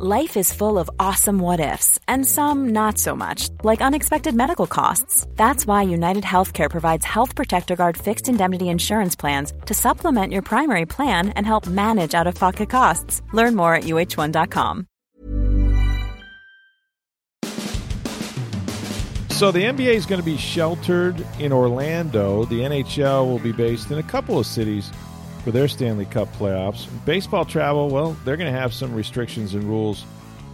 Life is full of awesome what ifs, and some not so much, like unexpected medical costs. That's why United Healthcare provides Health Protector Guard fixed indemnity insurance plans to supplement your primary plan and help manage out of pocket costs. Learn more at uh1.com. So the NBA is going to be sheltered in Orlando. The NHL will be based in a couple of cities for their Stanley Cup playoffs. Baseball travel, well, they're going to have some restrictions and rules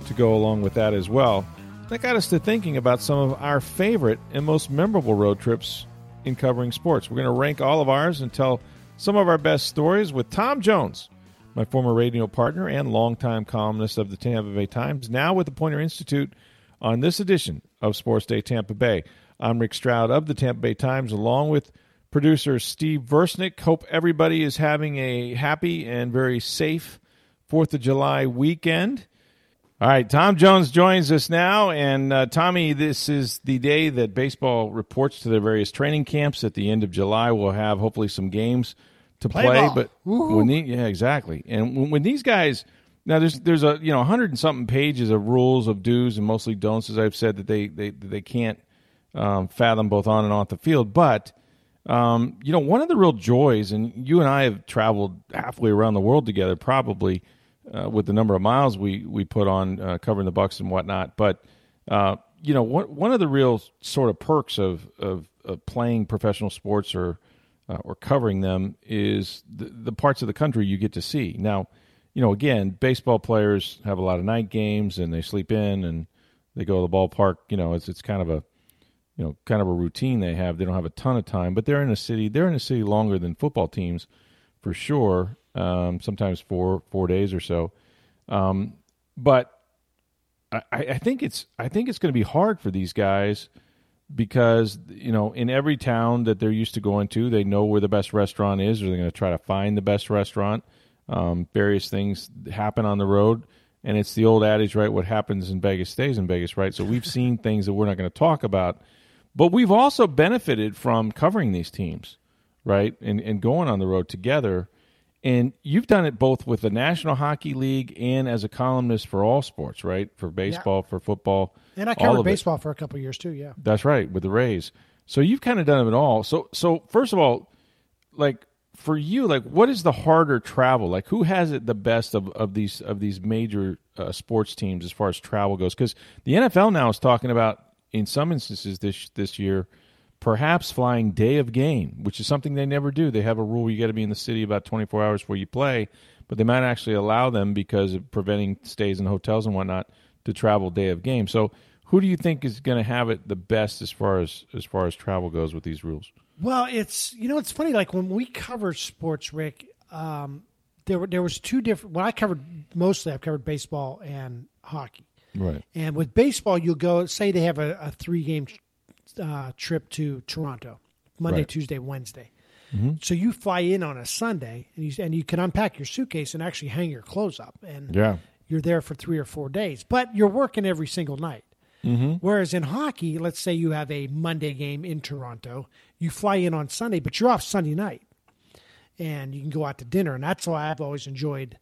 to go along with that as well. That got us to thinking about some of our favorite and most memorable road trips in covering sports. We're going to rank all of ours and tell some of our best stories with Tom Jones, my former radio partner and longtime columnist of the Tampa Bay Times, now with the Poynter Institute on this edition of Sports Day Tampa Bay. I'm Rick Stroud of the Tampa Bay Times, along with producer Steve Versnick. Hope everybody is having a happy and very safe Fourth of July weekend. All right, Tom Jones joins us now. And uh, Tommy, this is the day that baseball reports to their various training camps. At the end of July, we'll have hopefully some games to play. Play but the, yeah, exactly. And when, when these guys now there's there's a you know hundred and something pages of rules of do's and mostly don'ts, as I've said that they they they can't um, fathom both on and off the field, but. Um, you know, one of the real joys, and you and I have traveled halfway around the world together, probably uh, with the number of miles we we put on uh, covering the Bucks and whatnot. But uh, you know, one one of the real sort of perks of of, of playing professional sports or uh, or covering them is the, the parts of the country you get to see. Now, you know, again, baseball players have a lot of night games and they sleep in and they go to the ballpark. You know, it's it's kind of a you know, kind of a routine they have. They don't have a ton of time, but they're in a city. They're in a city longer than football teams, for sure. Um, sometimes four four days or so. Um, but I, I think it's I think it's going to be hard for these guys because you know in every town that they're used to going to, they know where the best restaurant is, or they're going to try to find the best restaurant. Um, various things happen on the road. And it's the old adage, right? What happens in Vegas stays in Vegas, right? So we've seen things that we're not going to talk about but we've also benefited from covering these teams, right? And and going on the road together. And you've done it both with the National Hockey League and as a columnist for all sports, right? For baseball, for football. And I covered of it. baseball for a couple years too. Yeah. That's right, with the Rays. So you've kind of done it all. So so first of all, like for you, like what is the harder travel? Like who has it the best of, of these of these major uh, sports teams as far as travel goes? Because the NFL now is talking about in some instances this this year, perhaps flying day of game, which is something they never do. They have a rule you got to be in the city about 24 hours before you play, but they might actually allow them because of preventing stays in hotels and whatnot to travel day of game. So, who do you think is going to have it the best as far as as far as travel goes with these rules? Well, it's you know it's funny. Like when we cover sports, Rick, um, there were there was two different. When I covered mostly, I've covered baseball and hockey. Right. And with baseball, you'll go say they have a, a three game uh, trip to Toronto, Monday, Right. Tuesday, Wednesday. So you fly in on a Sunday, and you and you can unpack your suitcase and actually hang your clothes up, and Yeah. you're there for three or four days. But you're working every single night. Whereas in hockey, let's say you have a Monday game in Toronto, you fly in on Sunday, but you're off Sunday night, and you can go out to dinner, and that's why I've always enjoyed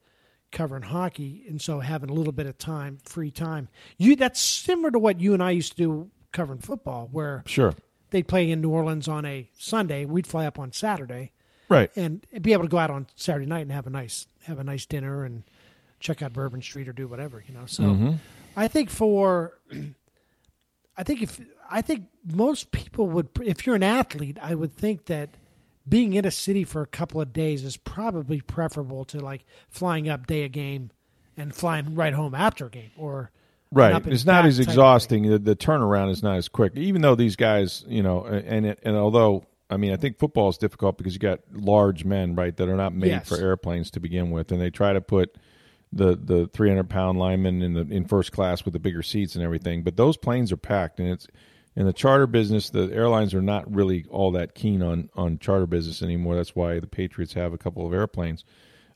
covering hockey, and so having a little bit of time, free time. You that's similar to what you and I used to do covering football, where Sure. they'd play in New Orleans on a Sunday, we'd fly up on Saturday, Right. and be able to go out on Saturday night and have a nice have a nice dinner and check out Bourbon Street or do whatever, you know. So mm-hmm. I think for I think if I think most people would if you're an athlete, I would think that being in a city for a couple of days is probably preferable to like flying up day a game and flying right home after a game or Right. It's not as type of thing. exhausting. The, the turnaround is not as quick. Even though these guys, you know, and and although I mean, I think football is difficult because you got large men, right, that are not made Yes. for airplanes to begin with, and they try to put the the 300 pound linemen in the in first class with the bigger seats and everything. But those planes are packed, and it's in the charter business. The airlines are not really all that keen on on charter business anymore. That's why the Patriots have a couple of airplanes.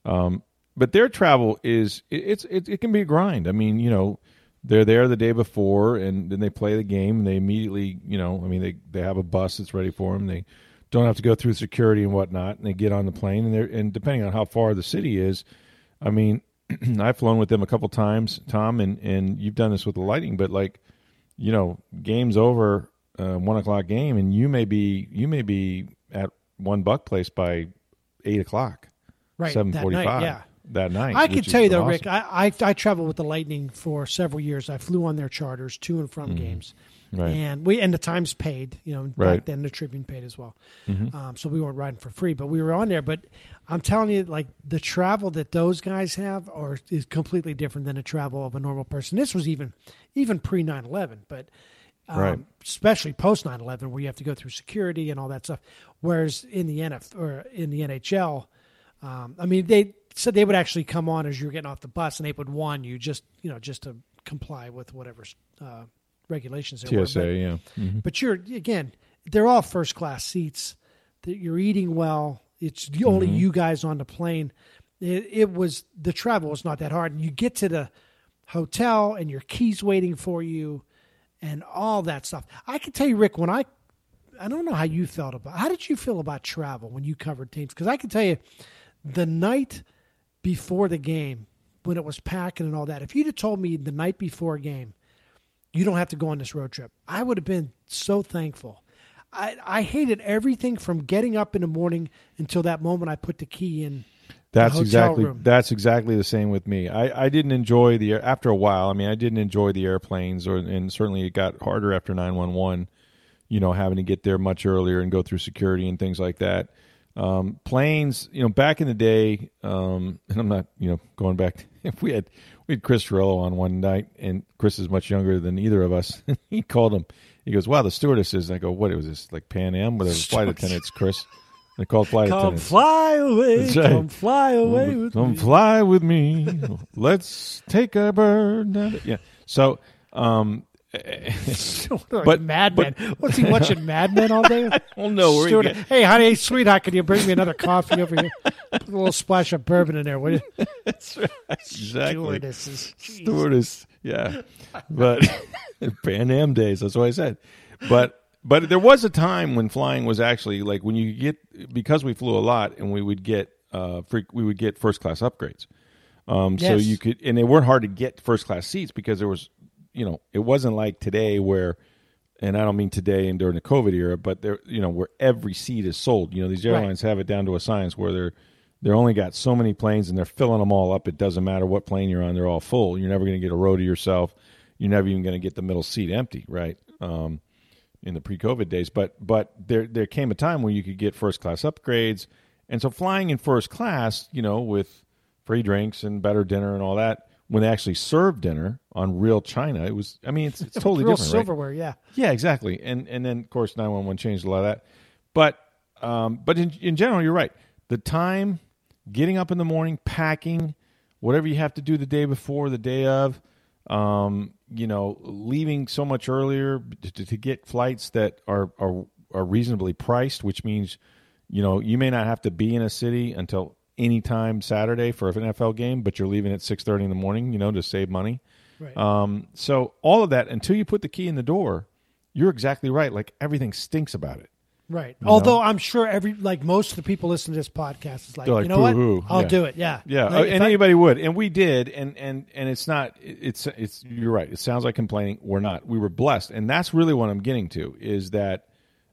Um, but their travel is it, it's it, it can be a grind. I mean, you know, they're there the day before, and then they play the game, and they immediately, you know, I mean, they they have a bus that's ready for them. They don't have to go through security and whatnot, and they get on the plane, and they're and depending on how far the city is, I mean, I've flown with them a couple times, Tom, and and you've done this with the Lightning, but like, you know, game's over, uh, one o'clock game, and you may be you may be at one buck place by eight o'clock, Right, seven that night, yeah. that night. I can tell you though, awesome. Rick, I, I I traveled with the Lightning for several years. I flew on their charters to and from games, Mm-hmm. Right. and we and the Times paid. You know, back Right. Mm-hmm. then the Tribune paid as well. Um, so we weren't riding for free, but we were on there. But I'm telling you, like the travel that those guys have, are is completely different than the travel of a normal person. This was even even pre 9/11, but. Um, Right. Especially post 9/11, where you have to go through security and all that stuff. Whereas in the NF or in the NHL, um, I mean, they said they would actually come on as you were getting off the bus, and they would warn you just you know just to comply with whatever uh, regulations there were. TSA, But, yeah. Mhm. but you're again, they're all first class seats. That you're eating well. It's the only Mm-hmm. you guys on the plane. It, it was the travel was not that hard, and you get to the hotel, and your keys waiting for you, and all that stuff. I can tell you, Rick, when I I don't know how you felt about. How did you feel about travel when you covered teams? Because I can tell you, the night before the game, when it was packing and all that, if you'd have told me the night before a game, you don't have to go on this road trip, I would have been so thankful. I, I hated everything from getting up in the morning until that moment I put the key in. That's exactly room. that's exactly the same with me. I, I didn't enjoy the after a while. I mean, I didn't enjoy the airplanes, or and certainly it got harder after nine one one. You know, having to get there much earlier and go through security and things like that. Um, planes, you know, back in the day, um, and I'm not, you know, going back. If we had we had Chris Torello on one night, and Chris is much younger than either of us. he called him. He goes, "Wow, the stewardesses." And I go, "What was this like Pan Am? Whatever flight attendants, Chris." They called flight Come attendants. fly away, right. come fly away with Come me. fly with me. Let's take a bird. down to-" Yeah. So, um, but But- Mad Men. What's he watching Mad Men all day? I don't know hey, honey, sweetheart, can you bring me another coffee over here? Put a little splash of bourbon in there, will you? exactly. Stewardesses. Stewardess. Yeah. But Pan Am days. That's what I said. But but there was a time when flying was actually like when you get because we flew a lot and we would get uh free, we would get first class upgrades. Um, so you could, and they weren't hard to get first class seats because there was, you know, it wasn't like today where, and I don't mean today and during the COVID era, but there, you know, where every seat is sold. You know, these Right. airlines have it down to a science where they're they're only got so many planes and they're filling them all up. It doesn't matter what plane you're on; they're all full. You're never going to get a row to yourself. You're never even going to get the middle seat empty, right? Um, in the pre-COVID days, but but there there came a time where you could get first class upgrades, and so flying in first class, you know, with free drinks and better dinner and all that. When they actually served dinner on real china, it was. I mean, it's, it's totally Real different, right? silverware, yeah. Yeah, exactly. And and then of course nine one one changed a lot of that. But um, but in in general, you're right. The time, getting up in the morning, packing, whatever you have to do the day before, the day of, um, you know, leaving so much earlier to, to get flights that are are are reasonably priced, which means, you know, you may not have to be in a city until any time Saturday for an NFL game, but you're leaving at six thirty in the morning, you know, to save money. Right. Um, so all of that until you put the key in the door, you're exactly right. Like everything stinks about it. Right. Although I'm sure every like most of the people listening to this podcast is like, like, you know what? I'll Yeah. do it. Yeah. Yeah, Like, uh, and I- anybody would, and we did, and and and it's not, it's it's you're right. It sounds like complaining. We're not. We were blessed, and that's really what I'm getting to is that.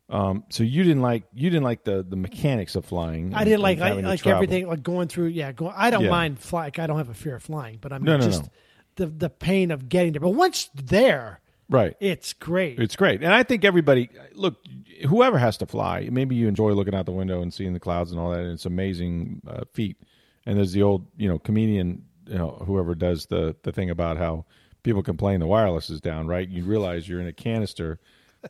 Um, so you didn't like you didn't like the the mechanics of flying. I didn't like I, like travel. everything like going through. Yeah, going. I don't Yeah. mind flying. Like, I don't have a fear of flying, but I mean No, no, just no. the the pain of getting there. But once there, Right. it's great. It's great, and I think everybody look. Whoever has to fly, maybe you enjoy looking out the window and seeing the clouds and all that. And it's amazing uh, feat. And there's the old, you know, comedian, you know, whoever does the the thing about how people complain the wireless is down. Right? You realize you're in a canister,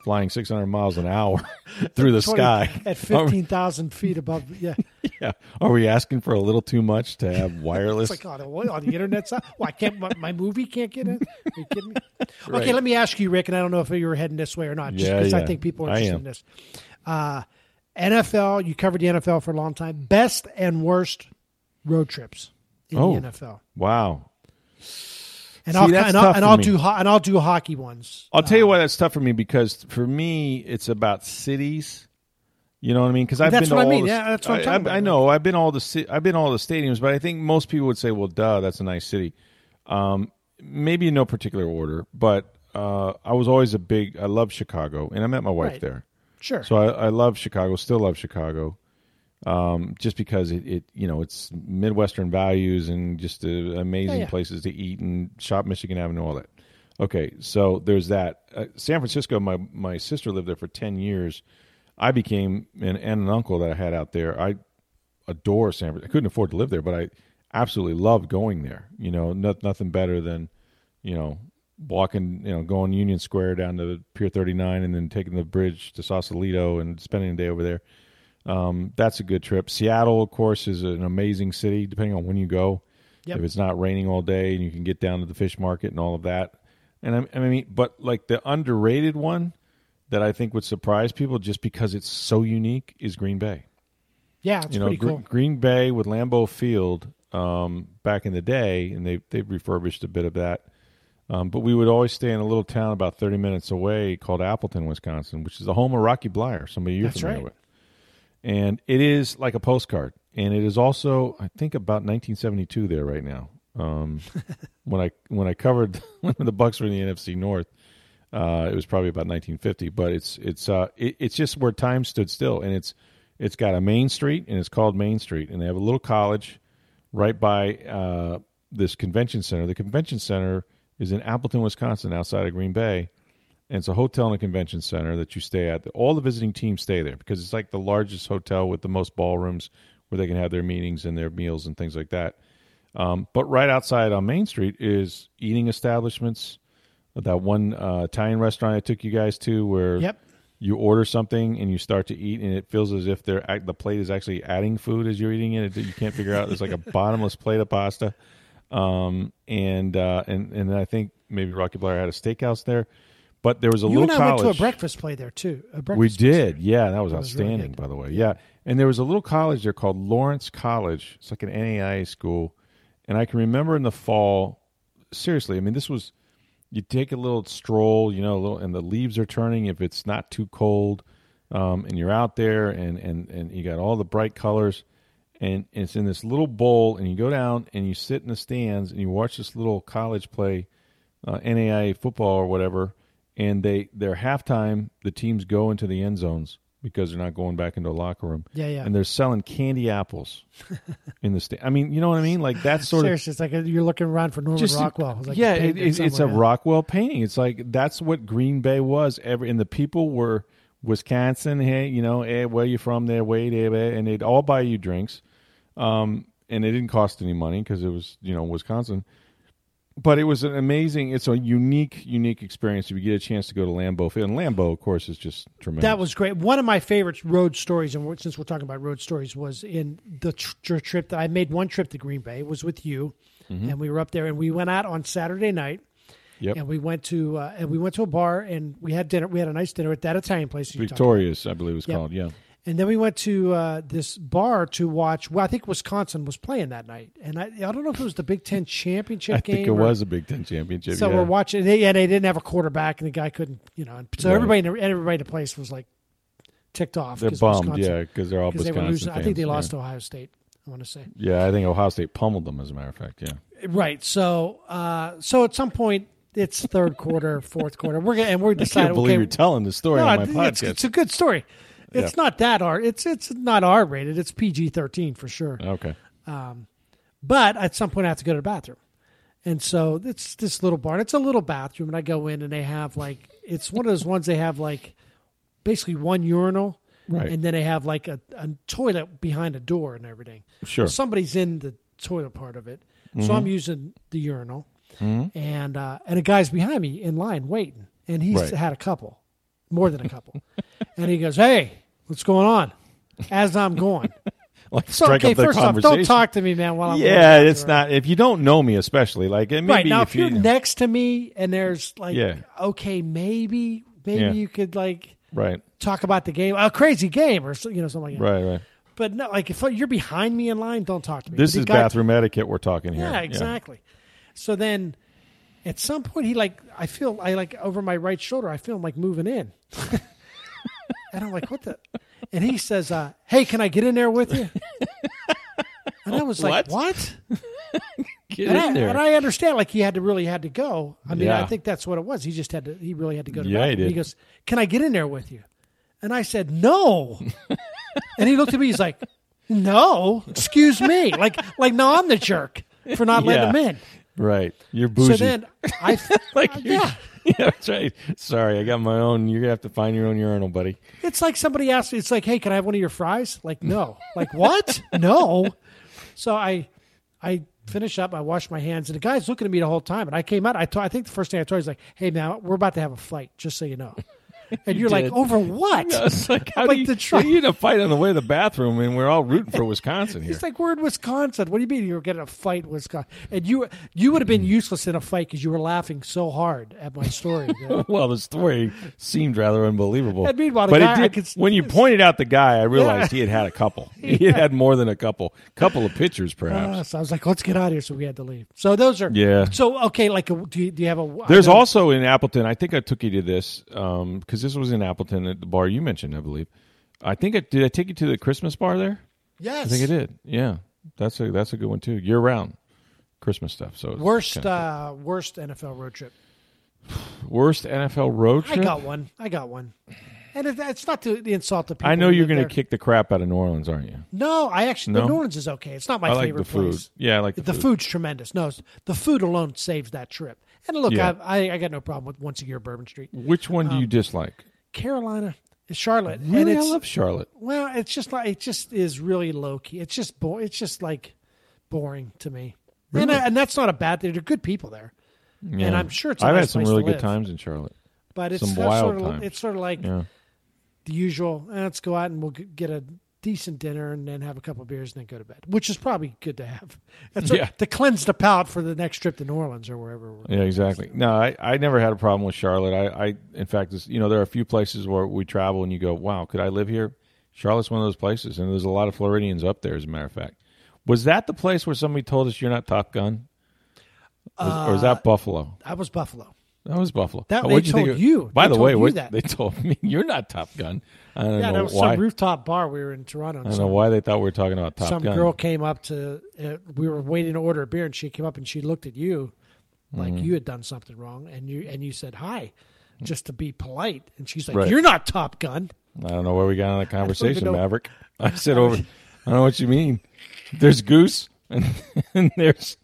flying 600 miles an hour through the 20 sky at fifteen thousand feet above. Yeah, yeah. Are we asking for a little too much to have wireless? it's like on the, on the internet side. Well, I can't. My, my movie can't get in. Are you kidding me? Right. Okay, let me ask you, Rick, and I don't know if you were heading this way or not, just Yeah, because I think people are interested in this. Uh, NFL, you covered the NFL for a long time. Best and worst road trips in Oh. the NFL. wow. And See, I'll and I'll, and I'll do ho- and I'll do hockey ones. I'll tell you why that's tough for me because for me it's about cities. You know what I mean? Because I've That's been what I all mean. the- Yeah, that's what I'm I, about. I know. I've been all the I've been all the stadiums, but I think most people would say, "Well, duh, that's a nice city." Um, maybe in no particular order, but uh, I was always a big. I love Chicago, and I met my wife Right. there. Sure. So I, I love Chicago. Still love Chicago, um, just because it, it you know it's midwestern values and just uh, amazing Yeah, yeah. places to eat and shop Michigan Avenue, all that. Okay, so there's that. Uh, San Francisco. My my sister lived there for ten years. I became an, aunt and an uncle that I had out there. I adore San Francisco. I couldn't afford to live there, but I absolutely loved going there. You know, no, nothing better than you know walking, you know, going Union Square down to Pier 39 and then taking the bridge to Sausalito and spending a day over there. Um, that's a good trip. Seattle, of course, is an amazing city. Depending on when you go, Yep. if it's not raining all day and you can get down to the fish market and all of that. And I, I mean, but like the underrated one that I think would surprise people just because it's so unique is Green Bay yeah, it's you know, pretty Gre- cool. Green Bay with Lambeau Field um, back in the day, and they they've refurbished a bit of that. Um, but we would always stay in a little town about thirty minutes away called Appleton, Wisconsin, which is the home of Rocky Bleier, somebody you're That's familiar right. with. And it is like a postcard, and it is also, I think, about 1972 there right now. Um, when I when I covered when the Bucks were in the NFC North, uh, it was probably about 1950. But it's it's uh, it, it's just where time stood still, and it's it's got a main street, and it's called Main Street, and they have a little college right by uh, this convention center. The convention center is in Appleton, Wisconsin, outside of Green Bay, and it's a hotel and a convention center that you stay at. All the visiting teams stay there because it's like the largest hotel with the most ballrooms where they can have their meetings and their meals and things like that. Um, but right outside on Main Street is eating establishments. That one uh, Italian restaurant I took you guys to, where Yep. you order something and you start to eat, and it feels as if they're the plate is actually adding food as you're eating it. You can't figure out. It's like a bottomless plate of pasta, um, and uh, and and then I think maybe Rocky Bleier had a steakhouse there, but there was a You little and I college. went to a breakfast play there too. A breakfast We did, yeah. That was was really outstanding, by the way. Yeah, and there was a little college there called Lawrence College. It's like an NAIA school, and I can remember in the fall. Seriously, I mean, this was you take a little stroll, you know, a little, and the leaves are turning if it's not too cold, um, and you're out there, and and and you got all the bright colors, and it's in this little bowl, and you go down and you sit in the stands and you watch this little college play uh, NAIA football or whatever, and they their halftime the teams go into the end zones because they're not going back into a locker room. Yeah, yeah. And they're selling candy apples in the state. I mean, you know what I mean? Like that's sort of. Seriously, it's like you're looking around for Norman just Rockwell. It's like yeah, it, it's, it's a. Rockwell painting. It's like that's what Green Bay was. Every and the people were Wisconsin. Hey, you know, hey, where you from? There, wait, eh, eh, and they'd all buy you drinks. Um, and it didn't cost any money because it was you know Wisconsin but it was an amazing. It's a unique, unique experience. If you get a chance to go to Lambeau Field, and Lambeau, of course, is just tremendous. That was great. One of my favorite road stories, and since we're talking about road stories, was in the tr- trip that I made. One trip to Green Bay It was with you, and we were up there, and we went out on Saturday night, Mm-hmm. yep. and we went to uh, and we went to a bar, and we had dinner. We had a nice dinner at that Italian place. Victorious, I believe it was Yep. called. Yeah, And then we went to uh, this bar to watch. Well, I think Wisconsin was playing that night, and I, I don't know if it was the Big Ten championship I game. I think it or- was a Big Ten championship. So yeah. we're watching. They, yeah, they didn't have a quarterback, and the guy couldn't. You know, and so Right. everybody, in the, everybody in the place was like ticked off. They're bummed, Wisconsin- yeah, because they're all they Wisconsin were losing. I think fans, they yeah. lost to Ohio State. I want to say Yeah, I think Ohio State pummeled them. As a matter of fact, yeah. right. So, uh, so at some point, it's third quarter, fourth quarter. We're gonna and we're I deciding. can't believe okay, you're telling the story no, on my it's, podcast. it's a good story. It's not that R. It's it's not R rated. It's PG thirteen for sure. okay, But at some point, I have to go to the bathroom. And so it's this little barn. It's a little bathroom, and I go in, and they have like it's one of those ones they have like basically one urinal, Right. And then they have like a, a toilet behind a door and everything. Sure. somebody's in the toilet part of it, Mm-hmm. so I'm using the urinal, and uh, and a guy's behind me in line waiting, and he's Right. had a couple, more than a couple, and he goes, "Hey, what's going on?" As I'm going. like So strike okay, up the first off, conversation. don't talk to me, man. While I'm yeah, it's not if you don't know me, especially like and maybe right now. if, If you're you next to me and there's like, Yeah. okay, maybe maybe Yeah. you could like right, talk about the game, a crazy game, or you know something like that. right, right. But no, like if you're behind me in line, don't talk to me. This is guy- bathroom etiquette we're talking here. Yeah, exactly. So then, at some point, he like I feel I like over my right shoulder. I feel him like moving in, and I'm like, what the? and he says, uh, "Hey, can I get in there with you?" And I was like, "What?" Get And in I, there. and I understand, like he had to really had to go. I mean, I think that's what it was. He just had to. He really had to go to. Yeah, he did. goes, "Can I get in there with you?" And I said, "No." and he looked at me. He's like, "No, excuse me." Like, like no, I'm the jerk for not letting Yeah. him in. right. You're bougie. So then I, like yeah, yeah, that's right. Sorry, I got my own. You're gonna have to find your own urinal, buddy. it's like somebody asked. Me. It's like, "Hey, can I have one of your fries?" Like, no. Like what? no. So I, I finish up. I wash my hands, and the guy's looking at me the whole time. And I came out. I told, I think the first thing I told him is like, "Hey, man, we're about to have a fight, just so you know." And you're like, "Over what?" It's like how Like do you, the try- you get a fight on the way to the bathroom, and we're all rooting for Wisconsin here. He's like, "We're in Wisconsin. What do you mean you were getting a fight in Wisconsin?" And you you would have been useless in a fight because you were laughing so hard at my story. well, the story seemed rather unbelievable. And meanwhile, but guy- did, could- when you pointed out the guy, I realized he had had a couple. He had had more than a couple, couple of pictures, perhaps. Uh, so I was like, "Let's get out of here." So we had to leave. So those are Yeah. So okay, like, do you, do you have a? There's also in Appleton. I think I took you to this because this was in Appleton at the bar you mentioned, I believe. I think I did. I take you to the Christmas bar there. yes. I think I did. Yeah, that's a that's a good one too. Year round Christmas stuff. So Worst uh, worst NFL road trip. worst NFL road trip. I got one. I got one. And it's not to insult the people. I know you're going to kick the crap out of New Orleans, aren't you? No, I actually No? New Orleans is okay. It's not my I like favorite the food. place. Yeah, I like the, The food. food's tremendous. No, the food alone saves that trip. And look, Yeah. I, I I got no problem with once a year Bourbon Street. Which one do you dislike? Carolina, Charlotte, Really, I love Charlotte. well, it's just like it just is really low key. It's just bo- It's just like boring to me. And I, and that's not a bad thing. They're good people there, Yeah. and I'm sure it's. a I've nice had some really good times in Charlotte. But it's some sort wild of times. it's sort of like Yeah. the usual. eh, Let's go out and we'll get a decent dinner and then have a couple of beers and then go to bed, which is probably good to have. That's what- Yeah. to cleanse the palate for the next trip to New Orleans or wherever. Yeah, exactly. No, I, I never had a problem with Charlotte. I, I in fact, this, you know, there are a few places where we travel and you go, wow, could I live here? Charlotte's one of those places, and there's a lot of Floridians up there. As a matter of fact, was that the place where somebody told us you're not Top Gun, Was- or was that uh, Buffalo? That was Buffalo. That was Buffalo. That- Uh, they what'd told of- you. By They the way, you what, that. they told me you're not Top Gun. I don't Yeah, know there was why. some rooftop bar. We were in Toronto. I don't some- know why they thought we were talking about Top some Gun. Some girl came up to uh, we were waiting to order a beer and she came up and she looked at you like Mm-hmm. you had done something wrong and you and you said hi just to be polite and she's like Right. you're not top gun I don't know where we got on the conversation. Maverick. I said over. I don't know what you mean. There's Goose, and, and there's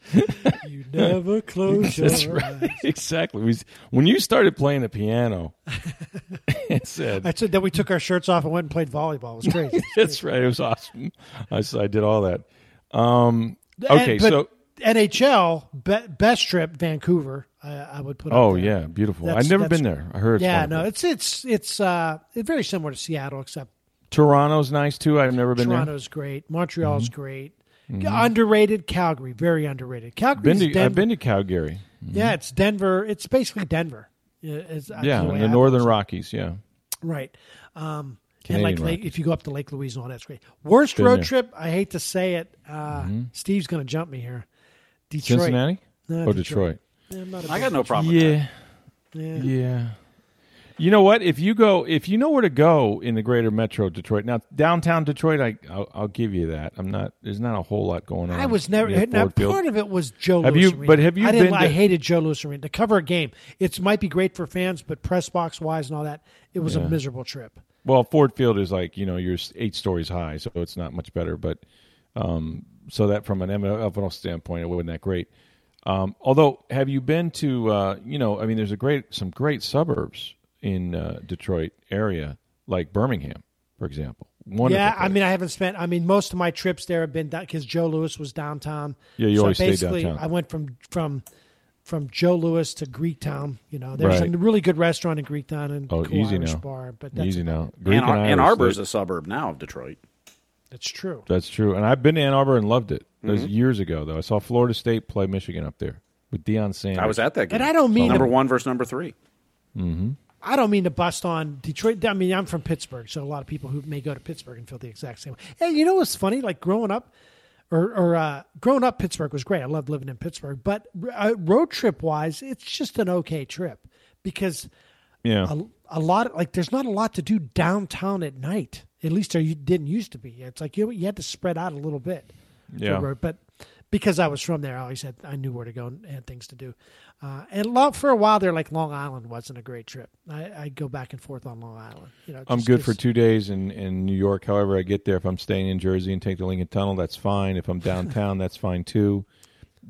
you never close your That's right. eyes Exactly. We, when you started playing the piano, it said, I said that we took our shirts off and went and played volleyball it was crazy "That's right." It was awesome. I, I did all that. Um, okay, And- so NHL be, best trip Vancouver I, I would put oh there. yeah, beautiful. That's- I've never been there. I heard. Yeah no it's it's it's uh it's very similar to Seattle except Toronto's nice too. I've never been Toronto's great Montreal's great underrated Calgary very underrated. Calgary's Been to, Denver. I've been to Calgary. Yeah, it's Denver. It's basically Denver. Yeah, it's, uh, Yeah, the in the Northern Rockies. Yeah, Right. Um, and like Lake, if you go up to Lake Louise and all that's great. Worst Been road there. trip. I hate to say it. Uh, Steve's going to jump me here. Detroit. Cincinnati No, or Detroit. Detroit. Yeah, I'm not a I big- got no problem with Yeah. Yeah. Yeah. You know what? If you go, if you know where to go in the greater metro Detroit, now downtown Detroit, I I'll, I'll give you that. I'm not. There's not a whole lot going on. I was never. Now, Field. part of it was Joe. Have Louis you- Arena. but have you I didn't. been I hated Joe Louis Arena to cover a game. It might be great for fans, but press box wise and all that, it was a miserable trip. Well, Ford Field is like you know you're eight stories high, so it's not much better. But um, so that from an NFL standpoint, it wasn't that great. Um, although, have you been to uh, you know? I mean, there's a great some great suburbs in uh, Detroit area, like Birmingham, for example. Wonderful yeah, I mean, I haven't spent. I mean, most of my trips there have been because Joe Louis was downtown. Yeah, you so always stay basically, downtown. I went from from from Joe Louis to Greektown. You know, there's Right. a really good restaurant in Greektown and Oh, cool easy Irish now. bar. But that's easy now. Ann, Greek Ar- and Ann Arbor is a suburb now of Detroit. That's true. That's true. And I've been to Ann Arbor and loved it. That Mm-hmm. was years ago, though. I saw Florida State play Michigan up there with Deion Sanders. I was at that game. And I don't mean number one versus number three. I don't mean to bust on Detroit. I mean, I'm from Pittsburgh, so a lot of people who may go to Pittsburgh and feel the exact same way. And you know what's funny? Like growing up, or, or uh, growing up, Pittsburgh was great. I loved living in Pittsburgh. But uh, road trip wise, it's just an okay trip because Yeah. a, a lot of, like there's not a lot to do downtown at night. At least there you didn't used to be. It's like you you had to spread out a little bit. Yeah. road. But because I was from there, I always had I knew where to go and had things to do. Uh, and long, for a while there, like Long Island wasn't a great trip. I I go back and forth on Long Island. You know, I'm just good for two days in, in New York. However, I get there. If I'm staying in Jersey and take the Lincoln Tunnel, that's fine. If I'm downtown, that's fine too.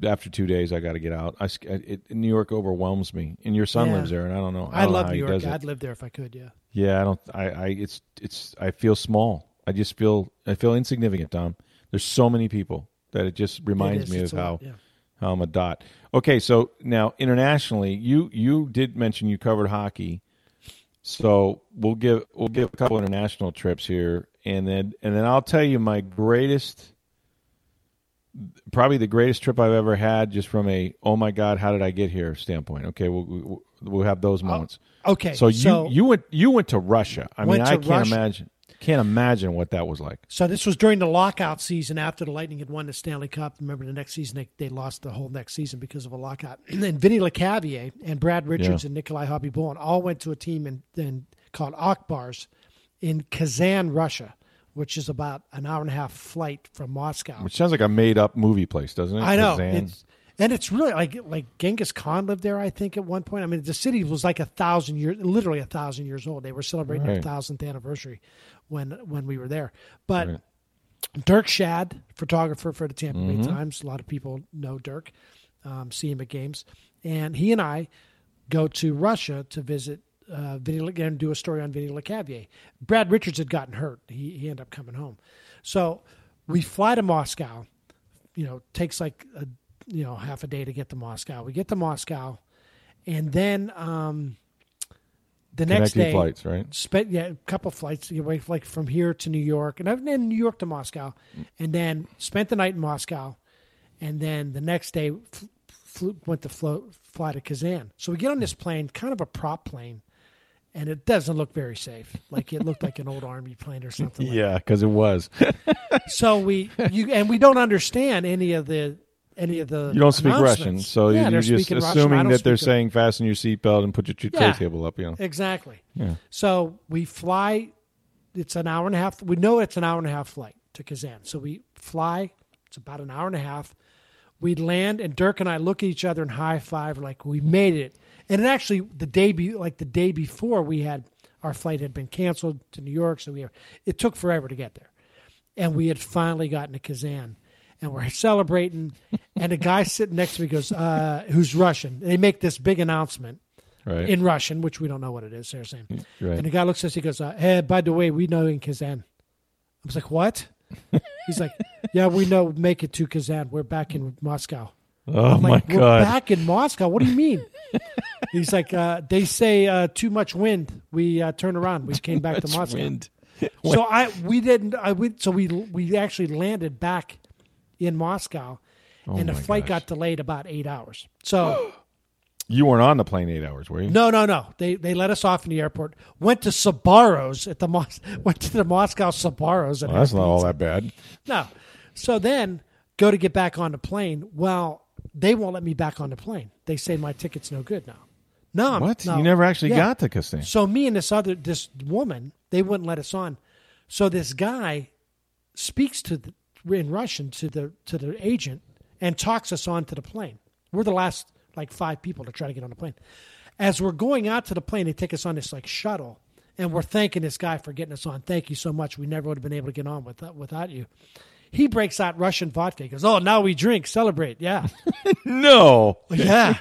After two days, I got to get out. I, it, New York overwhelms me, and your son Yeah. lives there, and I don't know. I don't love how New York. I'd live there if I could. Yeah. Yeah, I don't. I, I. It's. It's. I feel small. I just feel. I feel insignificant, Tom. There's so many people that it just reminds It me of how lot, yeah. how I'm a dot. Okay, so now internationally, you you did mention you covered hockey, so we'll give we'll give a couple international trips here, and then and then I'll tell you my greatest, probably the greatest trip I've ever had, just from a oh my god, how did I get here standpoint. Okay, we'll we'll, we'll have those moments. Okay. So you you went you went to Russia. I mean, I can't Russia. imagine can't imagine what that was like. So this was during the lockout season after the Lightning had won the Stanley Cup. Remember the next season they, they lost the whole next season because of a lockout. And then Vinny Lecavalier and Brad Richards Yeah. and Nikolai Khabibulin all went to a team in, in called Ak Bars in Kazan, Russia, which is about an hour and a half flight from Moscow. Which sounds like a made up movie place, doesn't it? I know. It's, and it's really like like Genghis Khan lived there, I think, at one point. I mean, the city was like a thousand years, literally a thousand years old. They were celebrating their thousandth anniversary when when we were there. But Right. Dirk Shadd, photographer for the Tampa Mm-hmm. Bay Times, a lot of people know Dirk, um, see him at games, and he and I go to Russia to visit. Uh, Vinny and do a story on Vinny Lecavalier. Brad Richards had gotten hurt. He he ended up coming home, so we fly to Moscow you know takes like a you know half a day to get to Moscow. We get to Moscow, and then um, the next day, flights, right? Spent yeah, a couple flights away like from here to New York, and I've been New York to Moscow, and then spent the night in Moscow, and then the next day f- flew, went to fly to Kazan. So we get on this plane, kind of a prop plane. And it doesn't look very safe. Like it looked like an old army plane or something. like Yeah, because it was. so we you and we don't understand any of the any of the You don't speak. Russian, so yeah, you're they're just speaking Russian. I assuming that they're it. saying fasten your seatbelt and put your tray Yeah. table up. You know, exactly. Yeah. So we fly. It's an hour and a half. We know it's an hour and a half flight to Kazan. So we fly. It's about an hour and a half. We land, and Dirk and I look at each other and high five, like we made it. And it actually, the day be like the day before, we had our flight had been canceled to New York, so we it took forever to get there. and we had finally gotten to Kazan, and we're celebrating. and a guy sitting next to me goes, uh, "Who's Russian?" They make this big announcement right? in Russian, which we don't know what it is. They're saying, Right. and the guy looks at us. He goes, uh, "Hey, by the way, we know in Kazan." I was like, "What?" He's like, "Yeah, we know. Make it to Kazan. We're back in Moscow." oh I'm my like, We're god! back in Moscow. What do you mean? He's like, uh, they say uh, too much wind. We uh, turn around. We came back to Moscow. So I we didn't. I we, so we we actually landed back in Moscow, oh and the Oh flight gosh. got delayed about eight hours. So You weren't on the plane eight hours, were you? no, no, no. They they let us off in the airport. Went to Sbarro's at the Mos- went to the Moscow Sbarro's. Well, that's not all that bad. No. So then go to get back on the plane. Well, they won't let me back on the plane. They say my ticket's no good now. No, I'm- What? no. You never actually Yeah. got to Kazan? So me and this other this woman, they wouldn't let us on. So this guy speaks to the, in Russian to the to the agent and talks us onto the plane. We're the last like five people to try to get on the plane. As we're going out to the plane, they take us on this like shuttle, and we're thanking this guy for getting us on. Thank you so much. We never would have been able to get on without without you. He breaks out Russian vodka. He goes, "Oh, now we drink, celebrate, yeah." No. Yeah.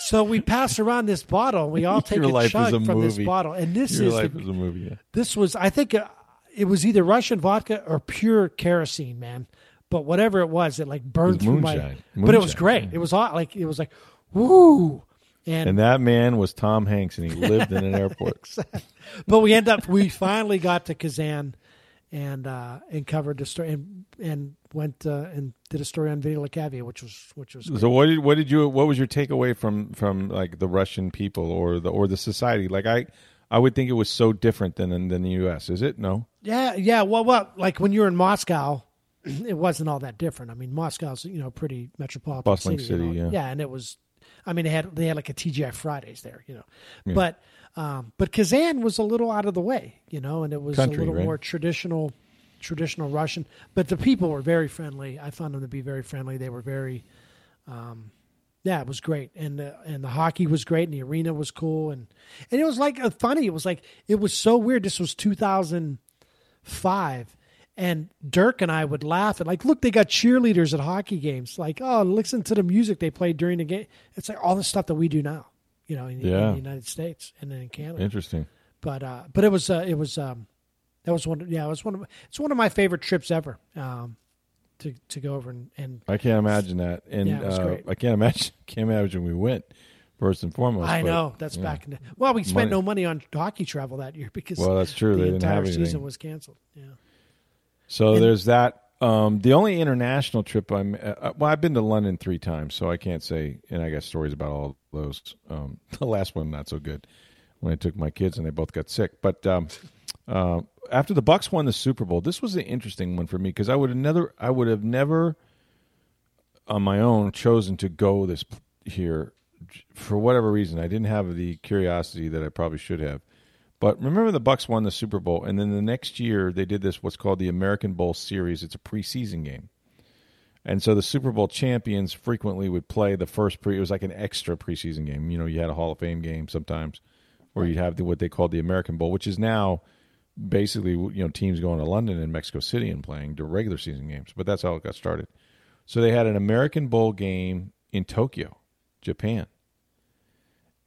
so we pass around this bottle. and We all take Your a life is chug a from this movie. bottle, and this Your is life the, is a movie. Yeah. this was I think uh, it was either Russian vodka or pure kerosene, man. But whatever it was, it like burned It through my. moonshine. But it was great. It was all like it was like, woo. And, And that man was Tom Hanks, and he lived in an airport. but we end up we finally got to Kazan, and uh, and covered the story and and went uh, and did a story on Vinny Lecavalier, which was which was great. So what did what did you what was your takeaway from from like the Russian people or the or the society? Like I I would think it was so different than than the U.S. Is it? No. Yeah, yeah. Well, well, like when you're in Moscow, it wasn't all that different. I mean, Moscow's you know pretty metropolitan Bustling city, you know. yeah. and it was. I mean, they had they had like a TGI Fridays there, you know, but um, but Kazan was a little out of the way, you know, and it was Country, a little right? more traditional traditional Russian. But the people were very friendly. I found them to be very friendly. They were very, um, yeah, it was great, and the, and the hockey was great, and the arena was cool, and and it was like uh, funny. It was like it was so weird. This was 2005. And Dirk and I would laugh at like, look, they got cheerleaders at hockey games. Like, oh, listen to the music they played during the game. It's like all the stuff that we do now, you know, in, in the United States and then in Canada Interesting. but uh, but it was uh, it was um, that was one. Yeah, it was one of it's one of my favorite trips ever. Um, to to go over and, and I can't imagine that, and Yeah, uh. I can't imagine. Can't imagine we went first and foremost. I but, know that's yeah. back in the well, we spent Money. no money on hockey travel that year because Well, that's true. The They entire season was canceled. Yeah, So And- there's that. Um, the only international trip I'm uh, well, I've been to London three times, so I can't say. And I got stories about all those. Um, the last one not so good when I took my kids and they both got sick. But um, uh, after the Bucks won the Super Bowl, this was an interesting one for me because I would have never, I would have never, on my own, chosen to go this here for whatever reason. I didn't have the curiosity that I probably should have. But remember, the Bucks won the Super Bowl, and then the next year they did this what's called the American Bowl Series. It's a preseason game, and so the Super Bowl champions frequently would play the first pre. It was like an extra preseason game. You know, you had a Hall of Fame game sometimes, or you'd have the, what they called the American Bowl, which is now basically you know teams going to London and Mexico City and playing the regular season games. But that's how it got started. So they had an American Bowl game in Tokyo, Japan,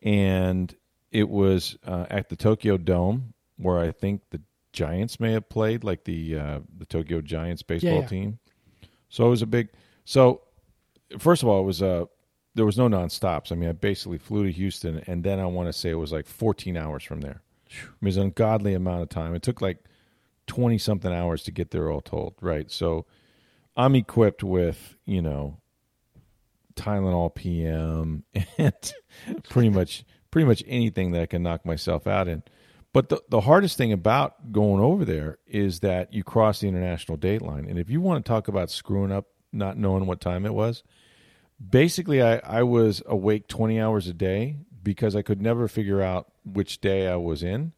and it was uh, at the Tokyo Dome, where I think the Giants may have played, like the uh, the Tokyo Giants baseball yeah. team. So it was a big. So first of all, it was uh, there was no non-stops. I mean, I basically flew to Houston, and then I want to say it was like 14 hours from there. It was an ungodly amount of time. It took like 20 something hours to get there, all told. Right. So I'm equipped with you know Tylenol PM and pretty much pretty much anything that I can knock myself out in. But the the hardest thing about going over there is that you cross the international date line, and if you want to talk about screwing up, not knowing what time it was, basically I, I was awake 20 hours a day because I could never figure out which day I was in.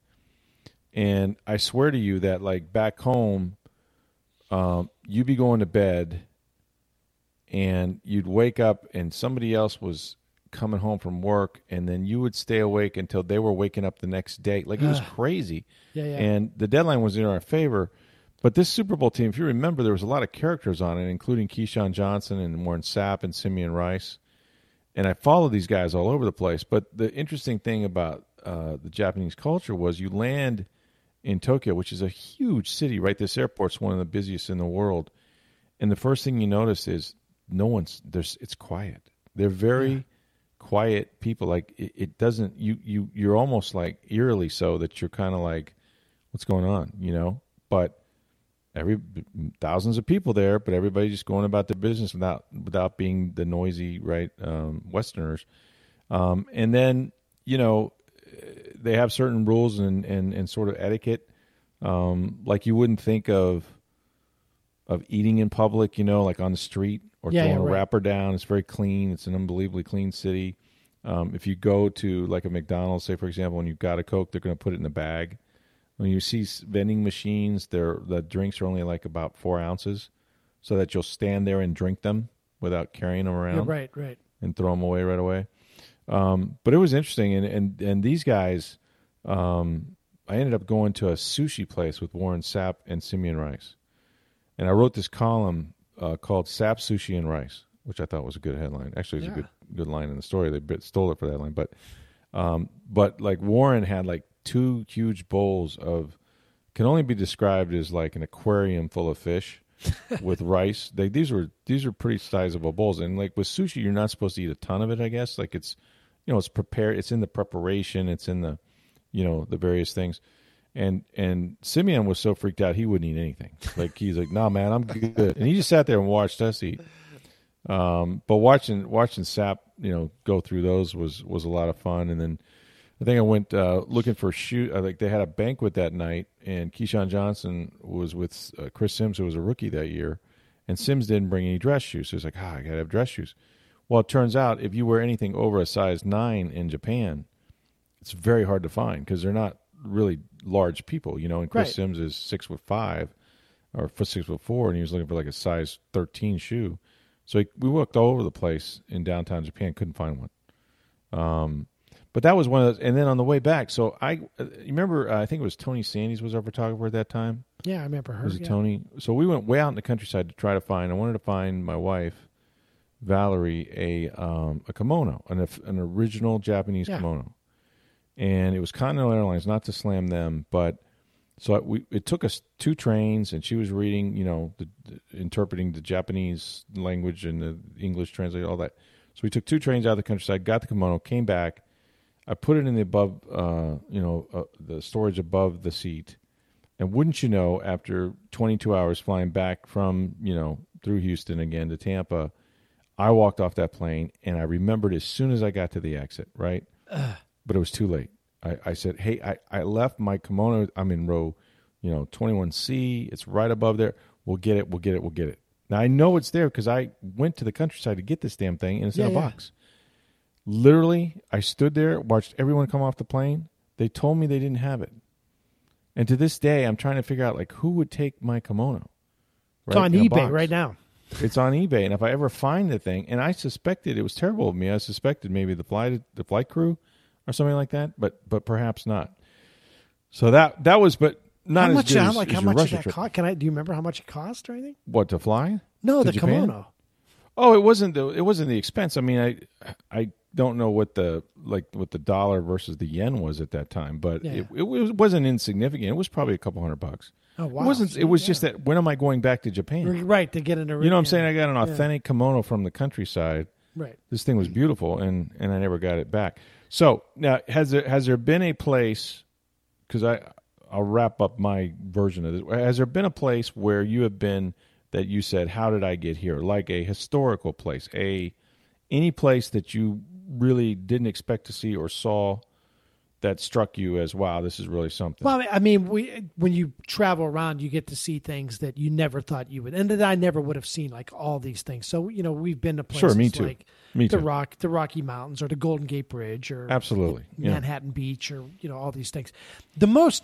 And I swear to you that like back home, um, you'd be going to bed and you'd wake up and somebody else was coming home from work and then you would stay awake until they were waking up the next day. Like it was crazy. Yeah, yeah. And the deadline was in our favor. But this Super Bowl team, if you remember, there was a lot of characters on it, including Keyshawn Johnson and Warren Sapp and Simeon Rice. And I followed these guys all over the place. But the interesting thing about uh, the Japanese culture was you land in Tokyo, which is a huge city, right? This airport's one of the busiest in the world. And the first thing you notice is no one's there's it's quiet. They're very quiet people. Like it, it doesn't you you you're almost like eerily so that you're kind of like, what's going on, you know? But every thousands of people there, but everybody just going about their business without without being the noisy right um, Westerners. Um, and then you know they have certain rules and and, and sort of etiquette, um, like you wouldn't think of of eating in public, you know, like on the street or Yeah, throwing yeah, a wrapper down. It's very clean. It's an unbelievably clean city. Um, if you go to like a McDonald's, say for example, and you've got a Coke, they're going to put it in a bag. When you see vending machines, they're, the drinks are only like about four ounces, so that you'll stand there and drink them without carrying them around Yeah, right, right. and throw them away right away. Um, but it was interesting, and and and these guys, um, I ended up going to a sushi place with Warren Sapp and Simeon Rice, and I wrote this column uh, called "Sapp Sushi and Rice," which I thought was a good headline. Actually, it's Yeah. a good good line in the story. They stole it for that line, but um, but like Warren had like two huge bowls of can only be described as like an aquarium full of fish with rice. They these were these are pretty sizable bowls, and like with sushi, you're not supposed to eat a ton of it. I guess like it's you know it's prepared, it's in the preparation, it's in the you know the various things. And and Simeon was so freaked out he wouldn't eat anything. Like he's like, "Nah, man, I'm good." And he just sat there and watched us eat. Um, but watching watching Sapp, you know, go through those was was a lot of fun. And then I think I went uh, looking for shoe. I think they had a banquet that night, and Keyshawn Johnson was with uh, Chris Simms, who was a rookie that year, and Simms didn't bring any dress shoes. So he's like, "Ah, I gotta have dress shoes." Well, it turns out if you wear anything over a size nine in Japan, it's very hard to find because they're not really large people, you know. And Chris Right. Simms is six foot five or foot six foot four, and he was looking for like a size thirteen shoe. So he, we walked all over the place in downtown Japan, couldn't find one. Um, but that was one of those. And then on the way back, so I you remember uh, I think it was Toni Sandys was our photographer at that time. Yeah, I remember her. Was it yeah. Toni? So we went way out in the countryside to try to find. I wanted to find my wife, Valerie, a um, a kimono, an an original Japanese Yeah. kimono, and it was Continental Airlines. Not to slam them, but so we it took us two trains, and she was reading, you know, the, the, interpreting the Japanese language and the English translate all that. So we took two trains out of the countryside, got the kimono, came back. I put it in the above, uh, you know, uh, the storage above the seat. And wouldn't you know, after 22 hours flying back from, you know, through Houston again to Tampa, I walked off that plane and I remembered as soon as I got to the exit, right? But it was too late. I, I said, hey, I, I left my kimono. I'm in row, you know, 21C. It's right above there. We'll get it. We'll get it. We'll get it. Now I know it's there because I went to the countryside to get this damn thing and it's in a yeah. box. Literally, I stood there, watched everyone come off the plane. They told me they didn't have it. And to this day, I'm trying to figure out like who would take my kimono. It's on eBay box. right now. It's on eBay, and if I ever find the thing, and I suspected it was terrible of me, I suspected maybe the flight the flight crew or something like that, but but perhaps not. So that that was, but not how as much? good How, like as how much did that cost? Can I? Do you remember how much it cost or anything? What to fly? No, To the Japan? kimono. Oh, it wasn't the it wasn't the expense. I mean, I I don't know what the like what the dollar versus the yen was at that time, but Yeah. it, it was wasn't insignificant. It was probably a couple hundred bucks. Oh wow! It wasn't. It was yeah. just that when am I going back to Japan? right to get an. You know what I'm saying? I got an authentic kimono from the countryside. Right. This thing was beautiful, and and I never got it back. So now, has there has there been a place? Because I I'll wrap up my version of this. Has there been a place where you have been that you said, "How did I get here?" Like a historical place, a any place that you really didn't expect to see or saw that struck you as, "Wow, this is really something." Well, I mean, we when you travel around, you get to see things that you never thought you would, and that I never would have seen, like all these things. So you know, we've been to places Sure, me too. like Me the too. Rock, the Rocky Mountains, or the Golden Gate Bridge, or Absolutely, yeah. Manhattan Beach, or you know, all these things. The most,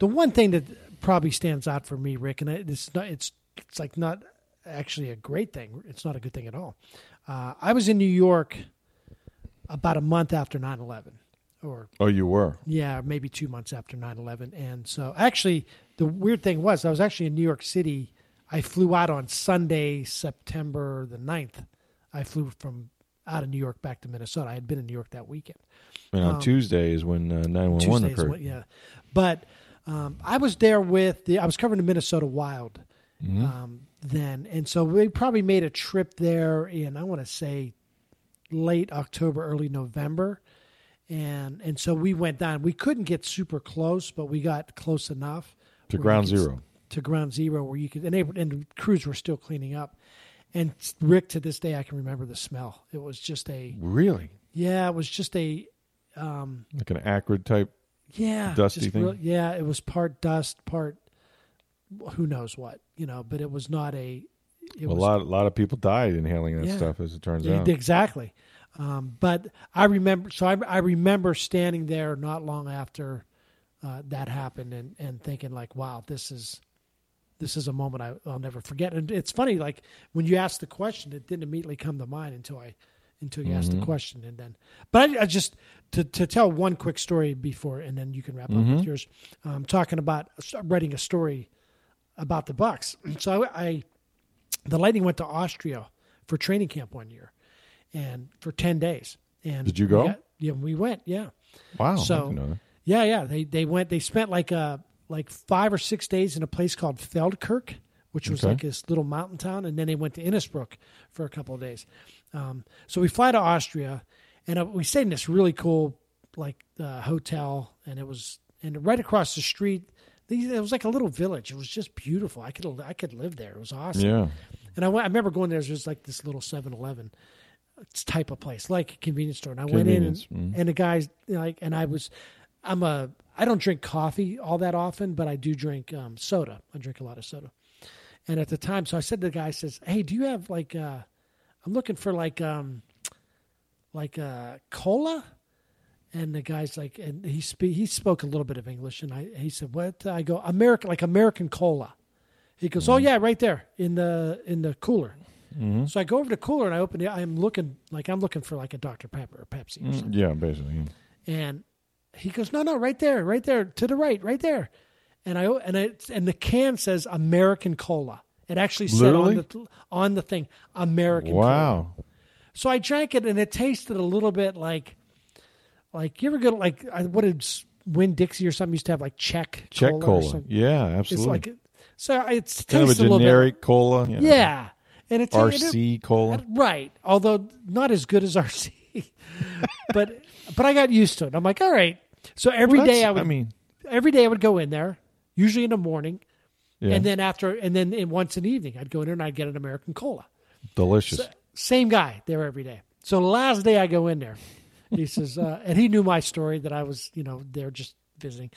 the one thing that probably stands out for me, Rick, and it's not, it's it's like not actually a great thing. It's not a good thing at all. Uh, I was in New York about a month after 9-11 or oh, you were. yeah, maybe two months after 9 11. And so, actually, the weird thing was, I was actually in New York City. I flew out on Sunday, September the 9th. I flew from out of New York back to Minnesota. I had been in New York that weekend. And on Tuesday is when uh, nine one one Um, occurred. what- yeah. But um, I was there with the, I was covering the Minnesota Wild Mm-hmm. um, then. And so we probably made a trip there in, I want to say, late October, early November. And and so we went down. We couldn't get super close, but we got close enough To ground could zero. To ground zero, where you could and, they, and the crews were still cleaning up. And Rick, to this day, I can remember the smell. It was just a Really? yeah, it was just a um, Like an acrid type. yeah, Dusty thing? real- yeah, it was part dust, part who knows what, you know. But it was not a. A was, lot, a lot of people died inhaling that Yeah. stuff, as it turns out. exactly. Um, but I remember, so I, I remember standing there not long after uh, that happened, and, and thinking like, "Wow, this is this is a moment I, I'll never forget." And it's funny, like when you asked the question, it didn't immediately come to mind until I until you asked Mm-hmm. the question, and then. But I, I just to to tell one quick story before, and then you can wrap up Mm-hmm. with yours. Um, talking about writing a story about the Bucs. So I, I the Lightning went to Austria for training camp one year, and for ten days. And Did you we go? got- yeah, we went. Yeah, wow. So- yeah, yeah. They they went. They spent like uh like five or six days in a place called Feldkirch, which was Okay. like this little mountain town, and then they went to Innsbruck for a couple of days. Um, so we fly to Austria, and uh, we stayed in this really cool like uh, hotel, and it was and right across the street. These, it was like a little village. It was just beautiful. I could I could live there. It was awesome. Yeah. And I, went, I remember going there. It was like this little 7-Eleven type of place, like a convenience store. And I went in, and, mm. and the guys like, and I was, I'm a, I don't drink coffee all that often, but I do drink um, soda. I drink a lot of soda. And at the time, so I said to the guy, I says, "Hey, do you have like, uh, I'm looking for like, um, like a cola, and the guy's like, and he spe- he spoke a little bit of English, and I he said, "What?" I go, "American, like American cola." He goes, "Oh mm-hmm. yeah, right there in the in the cooler." Mm-hmm. So I go over to the cooler and I open it. I'm looking like I'm looking for like a Dr Pepper or Pepsi or mm, something. Yeah, basically. And he goes, "No, no, right there, right there, to the right, right there." And I and I and the can says American Cola. It actually said Literally? on the on the thing American. Cola. Wow. So I drank it and it tasted a little bit like, like you ever go to like I- what did Winn-Dixie or something used to have like Chek Chek cola. cola. Yeah, It's absolutely. like so it's kind of a tastes little bit- generic cola. you know, yeah, and it's RC cola. Right. Although not as good as RC. but but I got used to it. I'm like, all right. So every Well, day I would I mean, every day I would go in there, usually in the morning, yeah, and then after and then in, once in the evening I'd go in there and I'd get an American cola. delicious. Same guy there every day. So the last day I go in there, he says, uh, and he knew my story that I was, you know, there just visiting.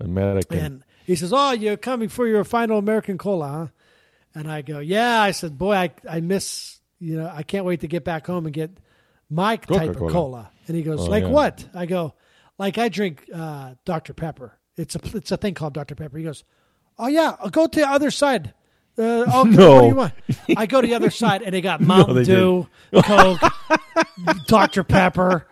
American. And he says, "Oh, you're coming for your final American cola, huh?" And I go, "Yeah." I said, "Boy, I I miss you know I can't wait to get back home and get my type of Coca-Cola. And he goes, Oh, "Like yeah. what?" I go, "Like I drink uh, Dr Pepper. It's a it's a thing called Dr Pepper." He goes, "Oh yeah, I'll go to the other side." Uh, No. what do you want? I go to the other side, and they got Mountain they Dew, Coke, Dr Pepper,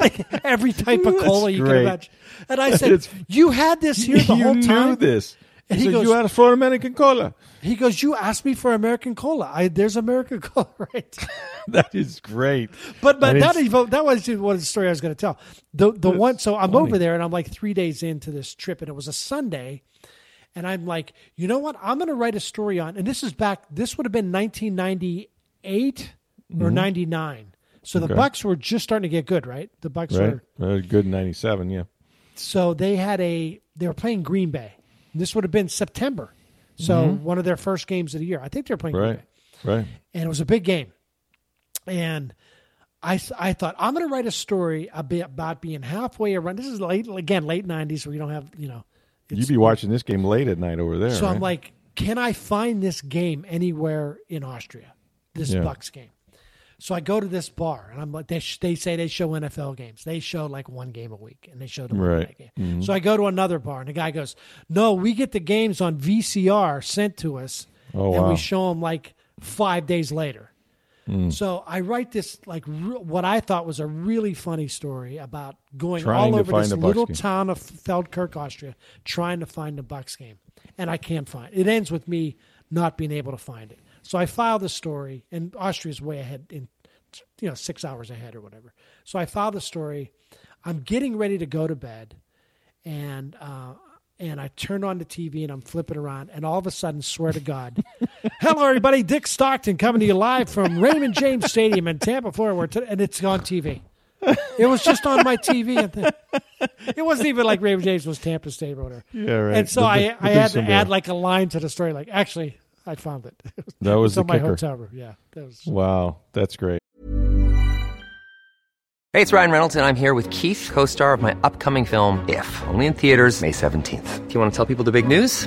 like every type of cola you great. can imagine. And I said, It's- "You had this here the you whole knew time." this. And he said, goes- "You asked for American cola." He goes, "You asked me for American cola. I there's American cola, right?" That is great. But but that didn't- even, that was what the story I was going to tell. The the one so I'm over there and I'm like three days into this trip and it was a Sunday, and I'm like, you know what? I'm going to write a story on. And this is back. This would have been 1998 or mm-hmm. 99. So the Mm-hmm. Okay. Bucs were just starting to get good, right? The Bucs right. were Uh, good '97. Yeah. so they had a they were playing Green Bay. This would have been September. So one of their first games of the year. I think they were playing Green Mm-hmm. Right. Bay Right. and it was a big game. And I I thought I'm going to write a story a bit about being halfway around. This is late again, late '90s, where you don't have you know. You'd be watching this game late at night over there. So I'm like, can I find this game anywhere in Austria? This Yeah. Bucs game. So I go to this bar and I'm like, they, sh- they say they show NFL games. They show like one game a week and they show the Monday Right. game. Mm-hmm. So I go to another bar and the guy goes, no, we get the games on VCR sent to us Oh, and wow. we show them like five days later. Mm. So I write this like re- what I thought was a really funny story about going Trying all over this little game. town of Feldkirch, Austria, trying to find the Bucs game, and I can't find it. Ends with me not being able to find it. So I filed the story, and Austria's way ahead in you know six hours ahead or whatever. So I filed the story. I'm getting ready to go to bed, and uh, and I turn on the TV and I'm flipping around, and all of a sudden, swear to God, hello everybody, Dick Stockton coming to you live from Raymond James Stadium in Tampa, Florida, and it's on TV. It was just on my TV. And th- it wasn't even like Raymond James was Tampa State or whatever. Yeah, right. And so The I, the I had to add like a line to the story. Like, actually, I found it. that was it's the on my kicker. hotel room. Yeah, that was. Wow, that's great. Hey, it's Ryan Reynolds, and I'm here with Keith, co star of my upcoming film, If, only in theaters, May 17th. Do you want to tell people the big news?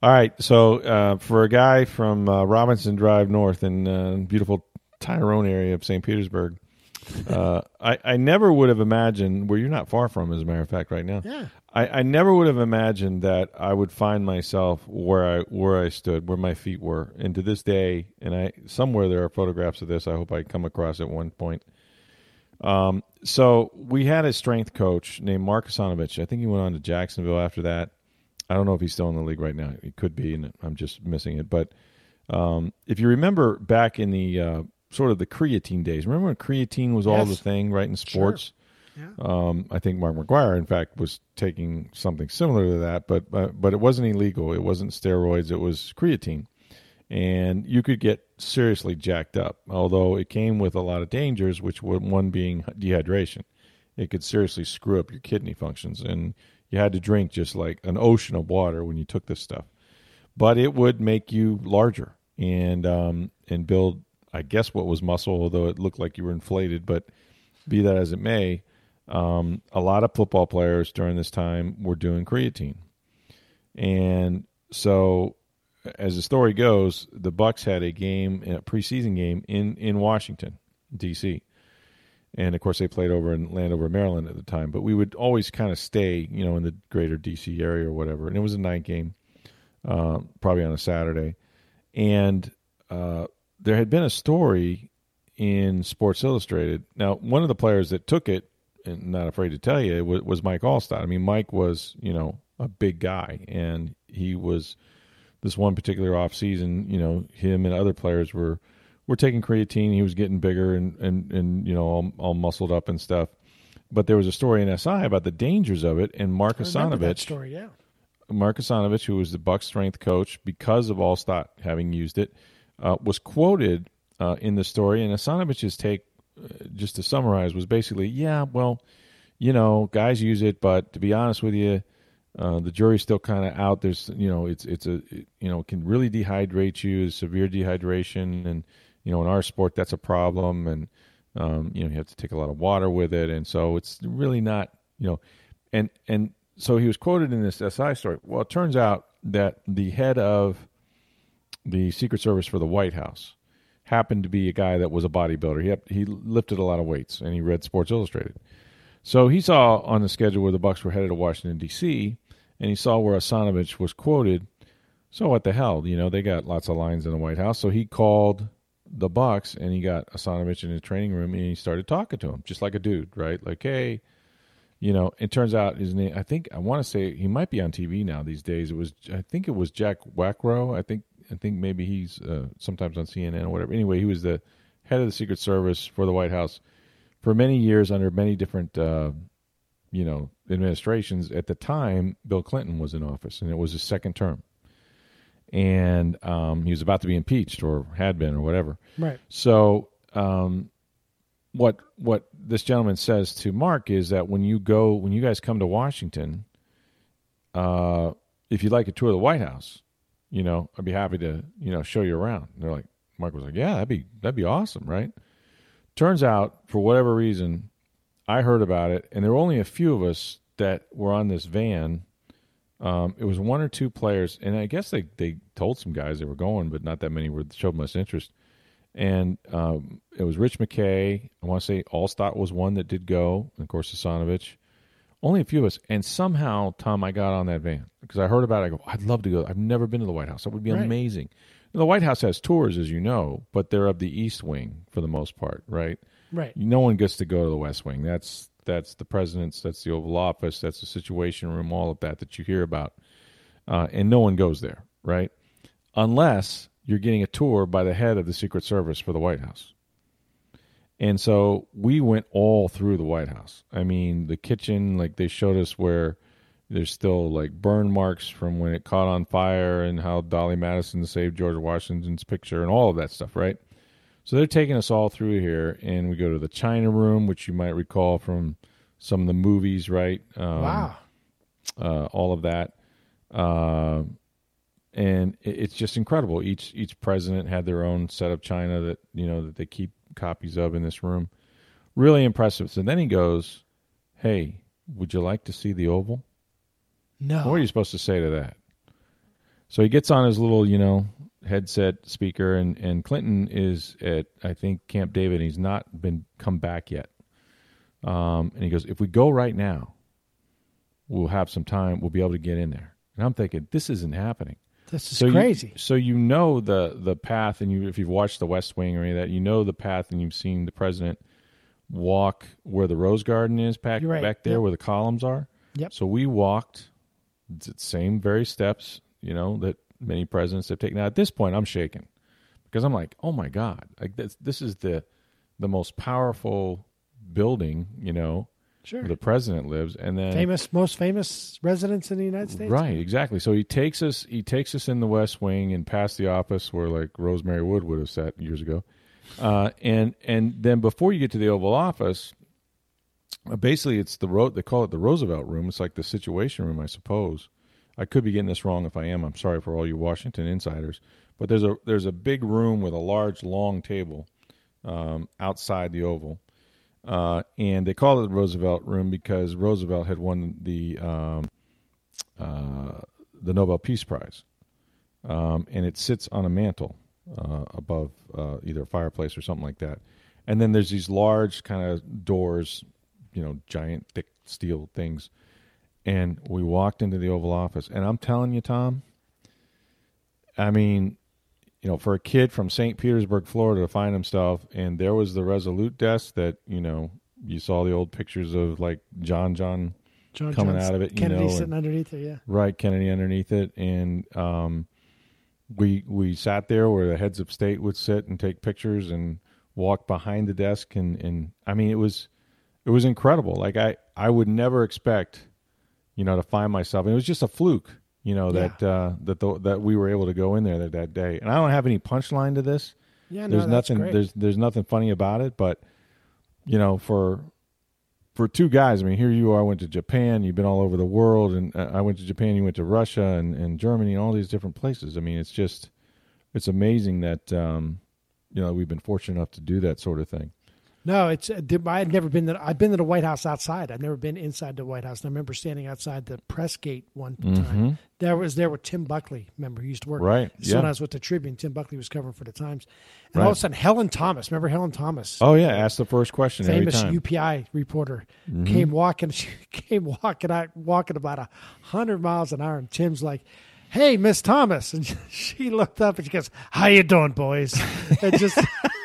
All right, so uh, for a guy from uh, Robinson Drive North in uh, beautiful Tyrone area of St. Petersburg, uh, I, I never would have imagined where you're not far from, as a matter of fact, right now. Yeah. I, I never would have imagined that I would find myself where I where I stood, where my feet were, and to this day, and I somewhere there are photographs of this. I hope I come across at one point. Um, so we had a strength coach named Mark Asanovich. I think he went on to Jacksonville after that. I don't know if he's still in the league right now. He could be, and I'm just missing it. But um, if you remember back in the uh, sort of the creatine days, remember when creatine was all the thing, right, in sports? Um, I think Mark McGwire, in fact, was taking something similar to that, but but, but it wasn't illegal. It wasn't steroids. It was creatine, and you could get seriously jacked up. Although it came with a lot of dangers, which one being dehydration. it could seriously screw up your kidney functions, and you had to drink just like an ocean of water when you took this stuff. But it would make you larger and um, and build, I guess, what was muscle, although it looked like you were inflated. But be that as it may, um, a lot of football players during this time were doing creatine, and so as the story goes, the Bucs had a game, a preseason game in in Washington, D.C. And of course, they played over in Landover, Maryland at the time. But we would always kind of stay, you know, in the greater D.C. area or whatever. And it was a night game, uh, probably on a Saturday. And uh, there had been a story in Sports Illustrated. Now, one of the players that took it, and not afraid to tell you, was, was Mike Alstott. I mean, Mike was, you know, a big guy, and he was this one particular off season. You know, him and other players were were taking creatine. He was getting bigger and and and you know all, all muscled up and stuff. But there was a story in SI about the dangers of it, and Mark Asanovich, story, yeah. Mark Asanovich, who was the Buck strength coach because of Alstott having used it, uh, was quoted uh, in the story. And Asanovich's take, uh, just to summarize, was basically, "Yeah, well, you know, guys use it, but to be honest with you, uh, the jury's still kind of out. There's, you know, it's it's a, it, you know, can really dehydrate you, severe dehydration, and you know, in our sport, that's a problem, and um, you know, you have to take a lot of water with it, and so it's really not, you know, and and so he was quoted in this SI story. Well, it turns out that the head of the Secret Service for the White House happened to be a guy that was a bodybuilder. He he lifted a lot of weights, and he read Sports Illustrated. So he saw on the schedule where the Bucs were headed to Washington D.C., and he saw where Asanovich was quoted. So what the hell, you know, they got lots of lines in the White House. So he called the Bucs, and he got Asanovich in his training room, and he started talking to him just like a dude, right? Like, hey, you know. It turns out his name. I think I want to say he might be on TV now these days. It was I think it was Jack Wackrow. I think I think maybe he's uh, sometimes on CNN or whatever. Anyway, he was the head of the Secret Service for the White House for many years under many different uh, you know administrations. At the time, Bill Clinton was in office, and it was his second term, and um, he was about to be impeached or had been or whatever. Right. So, um, what what this gentleman says to Mark is that when you go, when you guys come to Washington, uh, if you'd like a tour of the White House, you know, I'd be happy to, you know, show you around. And they're like, Mark was like, yeah, that'd be that'd be awesome, right? Turns out, for whatever reason, I heard about it, and there were only a few of us that were on this van. Um, it was one or two players, and I guess they, they told some guys they were going, but not that many were showed much interest. And um, it was Rich McKay. I want to say Alstott was one that did go, and of course Asanovich. Only a few of us, and somehow Tom, I got on that van because I heard about it. I go, I'd love to go. I've never been to the White House. That would be Right. amazing. The White House has tours, as you know, but they're of the East Wing for the most part, right? Right. No one gets to go to the West Wing. That's that's the president's. That's the Oval Office. That's the Situation Room. All of that that you hear about, uh, and no one goes there, right? Unless you're getting a tour by the head of the Secret Service for the White House. And so we went all through the White House. I mean, the kitchen, like they showed us where there's still like burn marks from when it caught on fire and how Dolley Madison saved George Washington's picture and all of that stuff, right? So they're taking us all through here, and we go to the China Room, which you might recall from some of the movies, right? Um, wow. uh, all of that, uh, and it, it's just incredible. Each each president had their own set of china that you know that they keep copies of in this room. Really impressive. So then he goes, "Hey, would you like to see the Oval?" No. What are you supposed to say to that? So he gets on his little, you know, headset speaker, and and Clinton is at I think Camp David. And he's not been come back yet. Um, and he goes, if we go right now, we'll have some time. We'll be able to get in there. And I'm thinking, this isn't happening. This is so crazy. You, so you know the the path, and you if you've watched The West Wing or any of that, you know the path, and you've seen the president walk where the Rose Garden is back right. back there Yep. where the columns are. Yep. So we walked the same very steps, you know, that many presidents have taken. Now at this point, I'm shaking because I'm like, oh my god, like this, this is the the most powerful building, you know, Sure. where the president lives, and then famous, most famous residents in the United States. Right, exactly. So he takes us he takes us in the West Wing and past the office where like Rosemary Wood would have sat years ago. Uh, and and then before you get to the Oval Office, basically, it's the road. They call it the Roosevelt Room. It's like the Situation Room, I suppose. I could be getting this wrong. If I am, I'm sorry for all you Washington insiders. But there's a there's a big room with a large long table um, outside the Oval, uh, and they call it the Roosevelt Room because Roosevelt had won the um, uh, the Nobel Peace Prize, um, and it sits on a mantle uh, above uh, either a fireplace or something like that. And then there's these large kind of doors, you know, giant thick steel things. And we walked into the Oval Office, and I'm telling you, Tom, I mean, you know, for a kid from St. Petersburg, Florida, to find himself, and there was the Resolute desk that you know you saw the old pictures of like John John John coming Jones, out of it, you Kennedy know, sitting and- underneath it. Yeah. right Kennedy underneath it, and um, we we sat there where the heads of state would sit and take pictures and walk behind the desk, and and I mean it was it was incredible. Like I I would never expect, you know, to find myself, and it was just a fluke, you know, that uh, that the, that we were able to go in there that, that day. And I don't have any punchline to this. Yeah, no, there's nothing great. there's there's nothing funny about it, but you know, for for two guys, I mean, here you are, I went to Japan, you've been all over the world, and uh, I went to Japan, you went to Russia and, and Germany and all these different places. I mean, it's just, it's amazing that, um, you know, we've been fortunate enough to do that sort of thing. No, it's uh, I had never been. To, I've been to the White House outside. I've never been inside the White House. And I remember standing outside the press gate one time. There was there with Tim Buckley. Remember, he used to work. Mm-hmm. Right, So when yeah. I was with the Tribune, Tim Buckley was covering for the Times, and all of a sudden, Helen Thomas. Remember Helen Thomas? Oh yeah, asked the first question famous every time. Mm-hmm. UPI reporter came walking. She came walking out, walking about a hundred miles an hour, and Tim's like. Hey, Miss Thomas, and she looked up and she goes, "How you doing, boys?" And just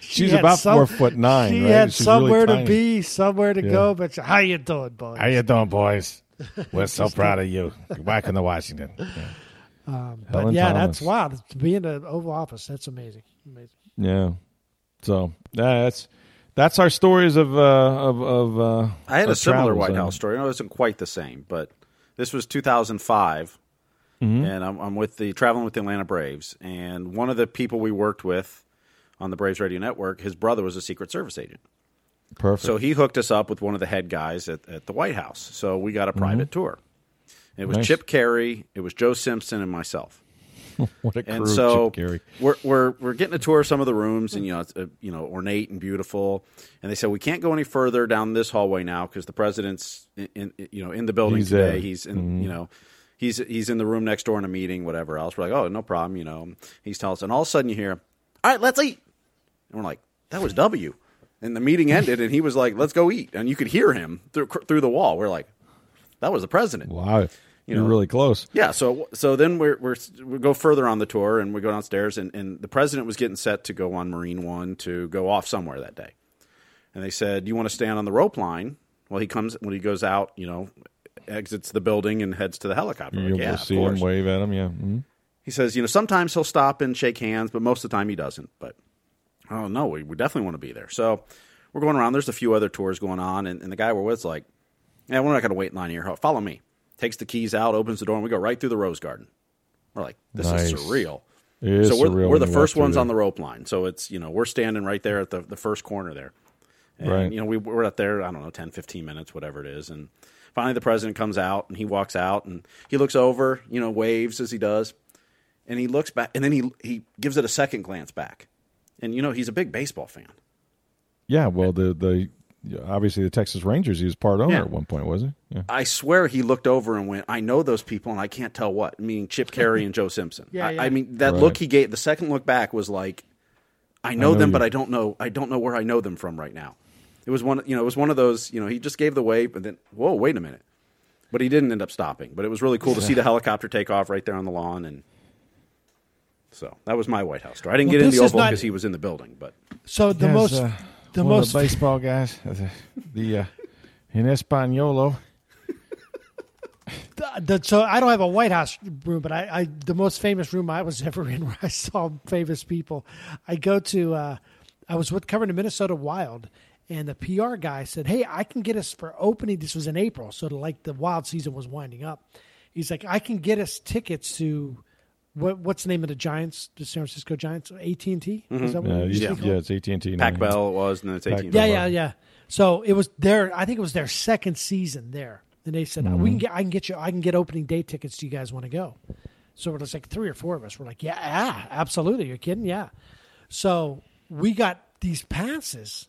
She's had about some- four foot nine. She right? had She's really somewhere to be, somewhere to Yeah. go. But how you doing, boys? How you doing, boys? We're so proud of you. Back in the Washington. Yeah. Um, but Helen yeah, Thomas. that's wild to be in the Oval Office. That's amazing. Amazing. Yeah. So yeah, that's that's our stories of uh, of of. Uh, I had a similar travels. White House story. I know it isn't quite the same, but this was 2005, Mm-hmm. and I'm, I'm with the traveling with the Atlanta Braves, and one of the people we worked with on the Braves Radio Network, his brother was a Secret Service agent. Perfect. So he hooked us up with one of the head guys at, at the White House. So we got a private tour. It was Mm-hmm. Nice. Chip Caray, it was Joe Simpson, and myself. what a crew, and so Chip Caray. we're we're we're getting a tour of some of the rooms, and you know, it's uh, you know, ornate and beautiful. And they said we can't go any further down this hallway now because the president's in, in you know in the building He's today. there. He's in you know. He's, he's in the room next door in a meeting, whatever else. We're like, oh, no problem, you know. He's telling us, and all of a sudden you hear, all right, let's eat. And we're like, that was W. And the meeting ended, and he was like, let's go eat. And you could hear him through, through the wall. We're like, that was the president. Wow, You know, are really close. Yeah, so so then we're, we're we go further on the tour and we go downstairs and, and the president was getting set to go on Marine One to go off somewhere that day, and they said, "You want to stand on the rope line?" Well, he comes when he goes out, you know, exits the building and heads to the helicopter. You're Like, yeah, see him, wave at him. Yeah. Mhm. He says, you know, sometimes he'll stop and shake hands, but most of the time he doesn't. But oh no, we, we definitely want to be there. So we're going around. There's a few other tours going on, and, and the guy we're with's like, "Yeah, we're not going to wait in line here. Follow me." Takes the keys out, opens the door, and we go right through the rose garden. We're like, "This is surreal." It is so we're, surreal we're the first ones on the rope line. So it's you know we're standing right there at the, the first corner there. And, Right. You know we we're out there I don't know 10, 15 minutes whatever it is, and finally the president comes out and he walks out and he looks over you know waves as he does, and he looks back and then he he gives it a second glance back, and you know he's a big baseball fan. Yeah. Well, the the obviously the Texas Rangers. He was part owner Yeah. at one point, was he? Yeah. I swear he looked over and went, I know those people and I can't tell what. Meaning Chip Caray and Joe Simpson. Yeah, I, yeah. I mean that Right. look he gave the second look back was like I know, know them, you. but I don't know I don't know where I know them from right now. It was one you know, it was one of those, you know, he just gave the wave and then whoa, wait a minute. But he didn't end up stopping. But it was really cool to see the helicopter take off right there on the lawn and so that was my White House story. I didn't Well, get in the oval not- because he was in the building, but So the most, uh, the most, baseball guys. The, the uh, in Espanolo. the, the- so I don't have a White House room, but I, I the most famous room I was ever in where I saw famous people. I go to, uh, I was with covering the Minnesota Wild, and the PR guy said, "Hey, I can get us for opening. This was in April, so like the Wild season was winding up. He's like, I can get us tickets to what what's the name of the Giants, the San Francisco Giants? AT and T. Is that what Uh, it used to yeah, yeah, it's AT and T. Pac Bell it was, and then it's Pac- 18. Yeah, yeah, yeah. So it was their. I think it was their second season there, and they said we can get. I can get you. I can get opening day tickets. Do you guys want to go? So it was like three or four of us. We're like, yeah, yeah, absolutely. You're kidding? Yeah. So we got these passes,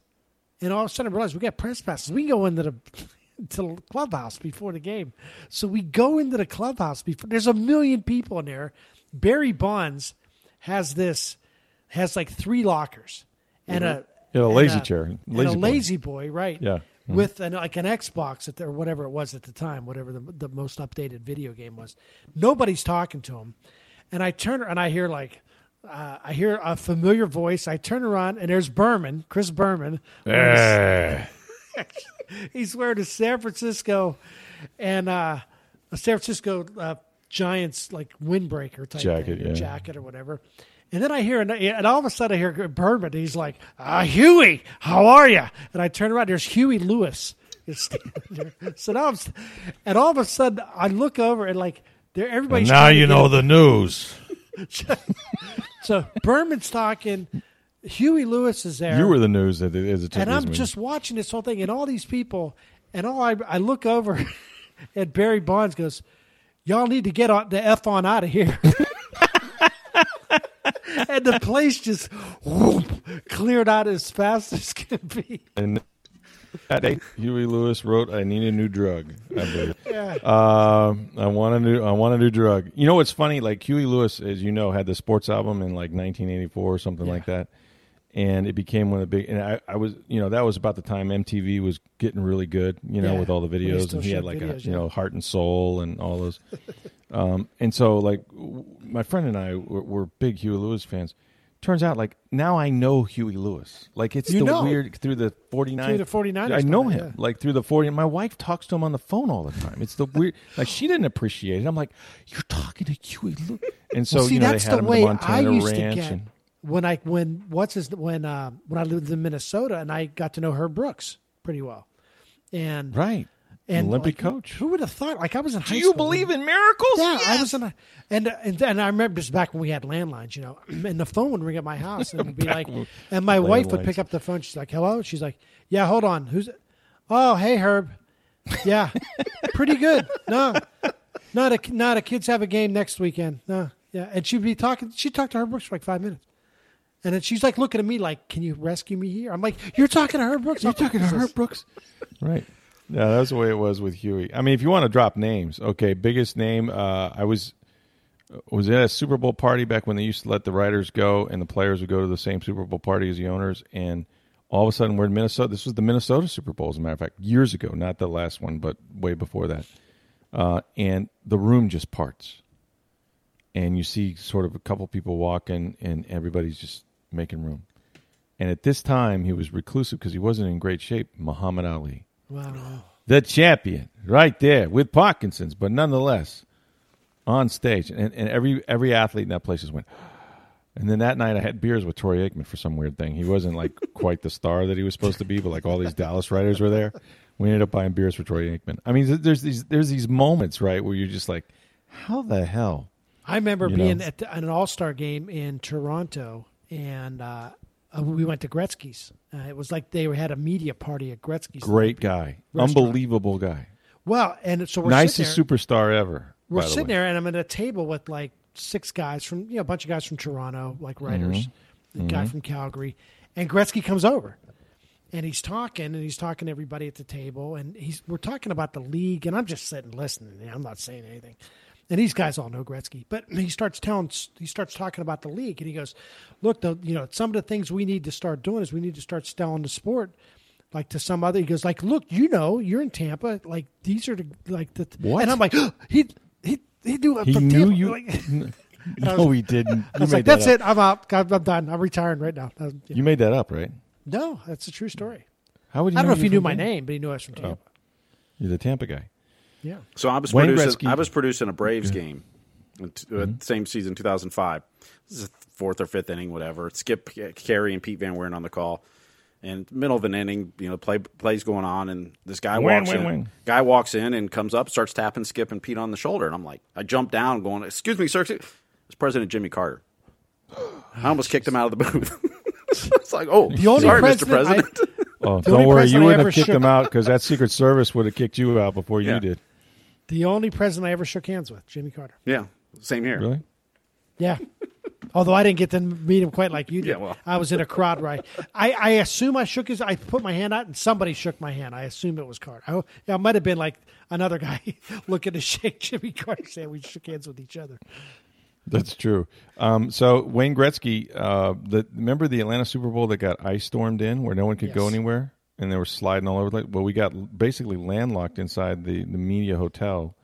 and all of a sudden I realized we got press passes. We can go into the to the clubhouse before the game. So we go into the clubhouse before. There's a million people in there. Barry Bonds has this has like three lockers and a Yeah, a lazy chair. and Lazy a boy. lazy boy, right? Yeah. Mhm. With an, like an Xbox at the, or whatever it was at the time, whatever the, the most updated video game was. Nobody's talking to him, and I turn and I hear like uh, I hear a familiar voice. I turn around and there's Berman, Chris Berman. Eh. He's wearing a San Francisco and uh, a San Francisco uh, Giants like windbreaker type Jacket, thing, or yeah. jacket or whatever. And then I hear, and all of a sudden I hear Berman. He's like, uh, "Huey, how are you?" And I turn around. There's Huey Lewis. So now I'm, and all of a sudden I look over and like there, everybody's now you know the news. So Berman's talking. Huey Lewis is there. You were the news as it as it took and I'm meeting. just watching this whole thing, and all these people, and all I, I look over, and Barry Bonds goes, "Y'all need to get on the f on out of here." and the place just whoop, cleared out as fast as can be. And day, Huey Lewis wrote, "I need a new drug." I believe. Uh, I want a new. I want a new drug. You know what's funny? Like Huey Lewis, as you know, had the sports album in like 1984 or something like that, and it became one of the big. And I, I was, you know, that was about the time MTV was getting really good. You know, Yeah. with all the videos, and he had like a, videos, you know, Heart and Soul and all those. um, and so, like, w- my friend and I were, were big Huey Lewis fans. Turns out, like now I know Huey Lewis. Like it's You the know. weird through the 49 Through the 49ers I know him yeah. like through the 40 my wife talks to him on the phone all the time it's the weird like she didn't appreciate it i'm like you're talking to huey Lewis. and so Well, see, you know that's they had the him way the I used ranch to get and when I when what's his when uh, when I lived in Minnesota and I got to know Herb Brooks pretty well, and right and olympic like, coach Who would have thought? Like I was in high do you school believe in miracles Yeah, I was in a, and and and I remember this back when we had landlines, you know, and the phone would ring at my house and it would be like, and my wife would pick up the phone. She's like, "Hello," she's like, "Yeah, hold on, who's?" it? Oh, hey Herb, yeah, pretty good. No, not a not a kids have a game next weekend. No, yeah, and she'd be talking. She talked to Herb Brooks for like five minutes. And then she's like looking at me like, "Can you rescue me here?" I'm like, "You're talking to Herb Brooks. you're talking to herb brooks. Right. Yeah that's the way it was with huey. I mean if you want to drop names okay biggest name uh, i was was at a super bowl party back when they used to let the writers go and the players would go to the same super bowl party as the owners and all of a sudden we're in minnesota this was the minnesota super bowl as a matter of fact years ago not the last one but way before that. Uh, and the room just parts. And you see sort of a couple people walking and everybody's just making room and at this time he was reclusive because he wasn't in great shape muhammad ali Wow. the champion right there with Parkinson's, but nonetheless on stage. And, and every every athlete in that place just went. And then that night I had beers with Troy Aikman for some weird thing. He wasn't like quite the star that he was supposed to be, but like all these Dallas writers were there. We ended up buying beers for Troy Aikman. I mean, there's these there's these moments right where you're just like, how the hell? I remember You being know. at the, an All Star game in Toronto, and uh, uh, we went to Gretzky's. Uh, it was like they had a media party at Gretzky's. Great guy, Restaurant. unbelievable guy, Well, and so we're nicest there, superstar ever. we're the sitting way. there, and I'm at a table with like six guys from you know a bunch of guys from Toronto, like writers, Mm-hmm. a guy from Calgary, and Gretzky comes over. And he's talking, and he's talking to everybody at the table, and he's we're talking about the league, and I'm just sitting listening. I'm not saying anything. And these guys all know Gretzky, but he starts telling, he starts talking about the league, and he goes, "Look, the, you know, some of the things we need to start doing is we need to start selling the sport, like to some other." He goes, "Like, look, you know, you're in Tampa, like these are the like the What? And I'm like, he he he knew it He from knew Tampa. you. Like, no, he didn't. I was made like, that that's up. it. I'm out. I'm, I'm done. I'm retiring right now. Uh, yeah. You made that up, right? No, that's a true story. How would you? I don't know if you're he knew my name, but he knew I was from Tampa. You're the Tampa guy. Yeah. So I was Wayne producing. Gretzky- I was producing a Braves game, in t- uh, same season, two thousand five. This is the fourth or fifth inning, whatever. Skip Caray and Pete Van Wieren on the call, and middle of an inning, you know, play plays going on, and this guy Wing, walks wing, in. wing. Guy walks in and comes up, starts tapping Skip and Pete on the shoulder, and I'm like, I jump down, going, "Excuse me, sir." It's President Jimmy Carter. I almost kicked him out of the booth. it's like, oh, The only sorry, Mr. president I- Oh, don't worry, you wouldn't ever have kicked shook- him out because that Secret Service would have kicked you out before you did. The only president I ever shook hands with, Jimmy Carter. yeah, same here. Really? Yeah. Although I didn't get to meet him quite like you did. Yeah, well. I was in a crowd where I, I, I assume I shook his. I put my hand out and somebody shook my hand. I assume it was Carter. I, yeah, it might have been like another guy looking to shake Jimmy Carter. Saying we shook hands with each other. That's true. Um, so Wayne Gretzky, uh, the remember the Atlanta Super Bowl that got ice stormed in, where no one could go anywhere, and they were sliding all over. the Well, we got basically landlocked inside the the media hotel,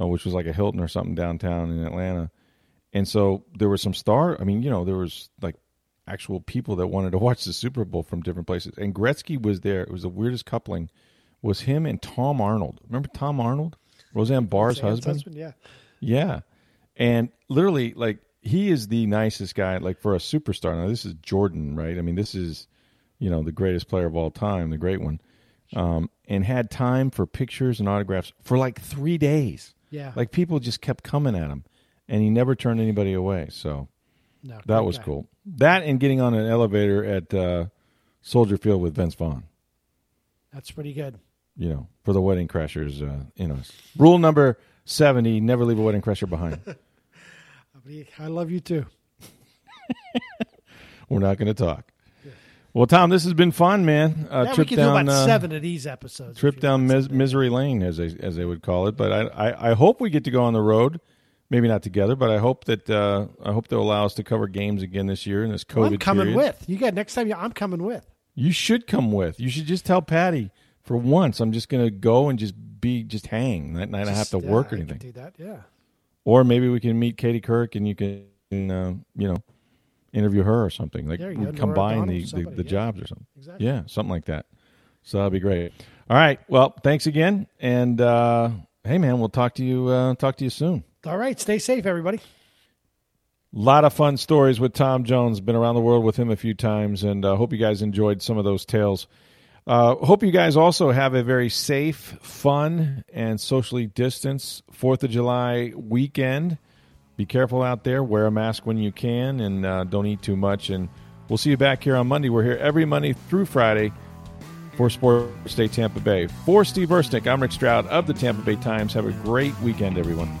uh, which was like a Hilton or something downtown in Atlanta, and so there were some star. I mean, you know, there was like actual people that wanted to watch the Super Bowl from different places, and Gretzky was there. It was the weirdest coupling. Was him and Tom Arnold. Remember Tom Arnold, Roseanne Barr's Sam's husband? Yeah. Yeah. And literally, like, he is the nicest guy, like, for a superstar. Now, this is Jordan, right? I mean, this is, you know, the greatest player of all time, the great one. Um, and had time for pictures and autographs for like three days. Yeah. Like, people just kept coming at him, and he never turned anybody away. So No, that was guy. cool. That and getting on an elevator at uh, Soldier Field with Vince Vaughn, That's pretty good. you know, for the wedding crashers uh, in us. Rule number 70 never leave a wedding crasher behind. I love you too. We're not going to talk. Well, Tom, this has been fun, man. Uh, yeah, we can down, do about uh, seven of these episodes. trip down mis- misery lane, as they as they would call it. But I, I, I hope we get to go on the road. Maybe not together, but I hope that uh, I hope they'll allow us to cover games again this year in this COVID. I'm coming period. with you. Got next time. You, I'm coming with. You should come with. You should just tell Patty for once. I'm just going to go and just be just hang that night. I have to Just, work or anything. do that. Yeah. Or maybe we can meet Katie Kirk and you can uh, you know interview her or something. Like we go, combine the, the, the yeah. jobs or something. Exactly. Yeah, something like that. So that'd be great. All right. Well, thanks again, and uh, hey, man, we'll talk to you. Uh, talk to you soon. All right. Stay safe, everybody. A lot of fun stories with Tom Jones. Been around the world with him a few times, and uh, hope you guys enjoyed some of those tales. Uh, hope you guys also have a very safe, fun, and socially distanced Fourth of July weekend. Be careful out there. Wear a mask when you can, and uh, don't eat too much. And we'll see you back here on Monday. We're here every Monday through Friday for Sports Day Tampa Bay. For Steve Ersnick, I'm Rick Stroud of the Tampa Bay Times. Have a great weekend, everyone.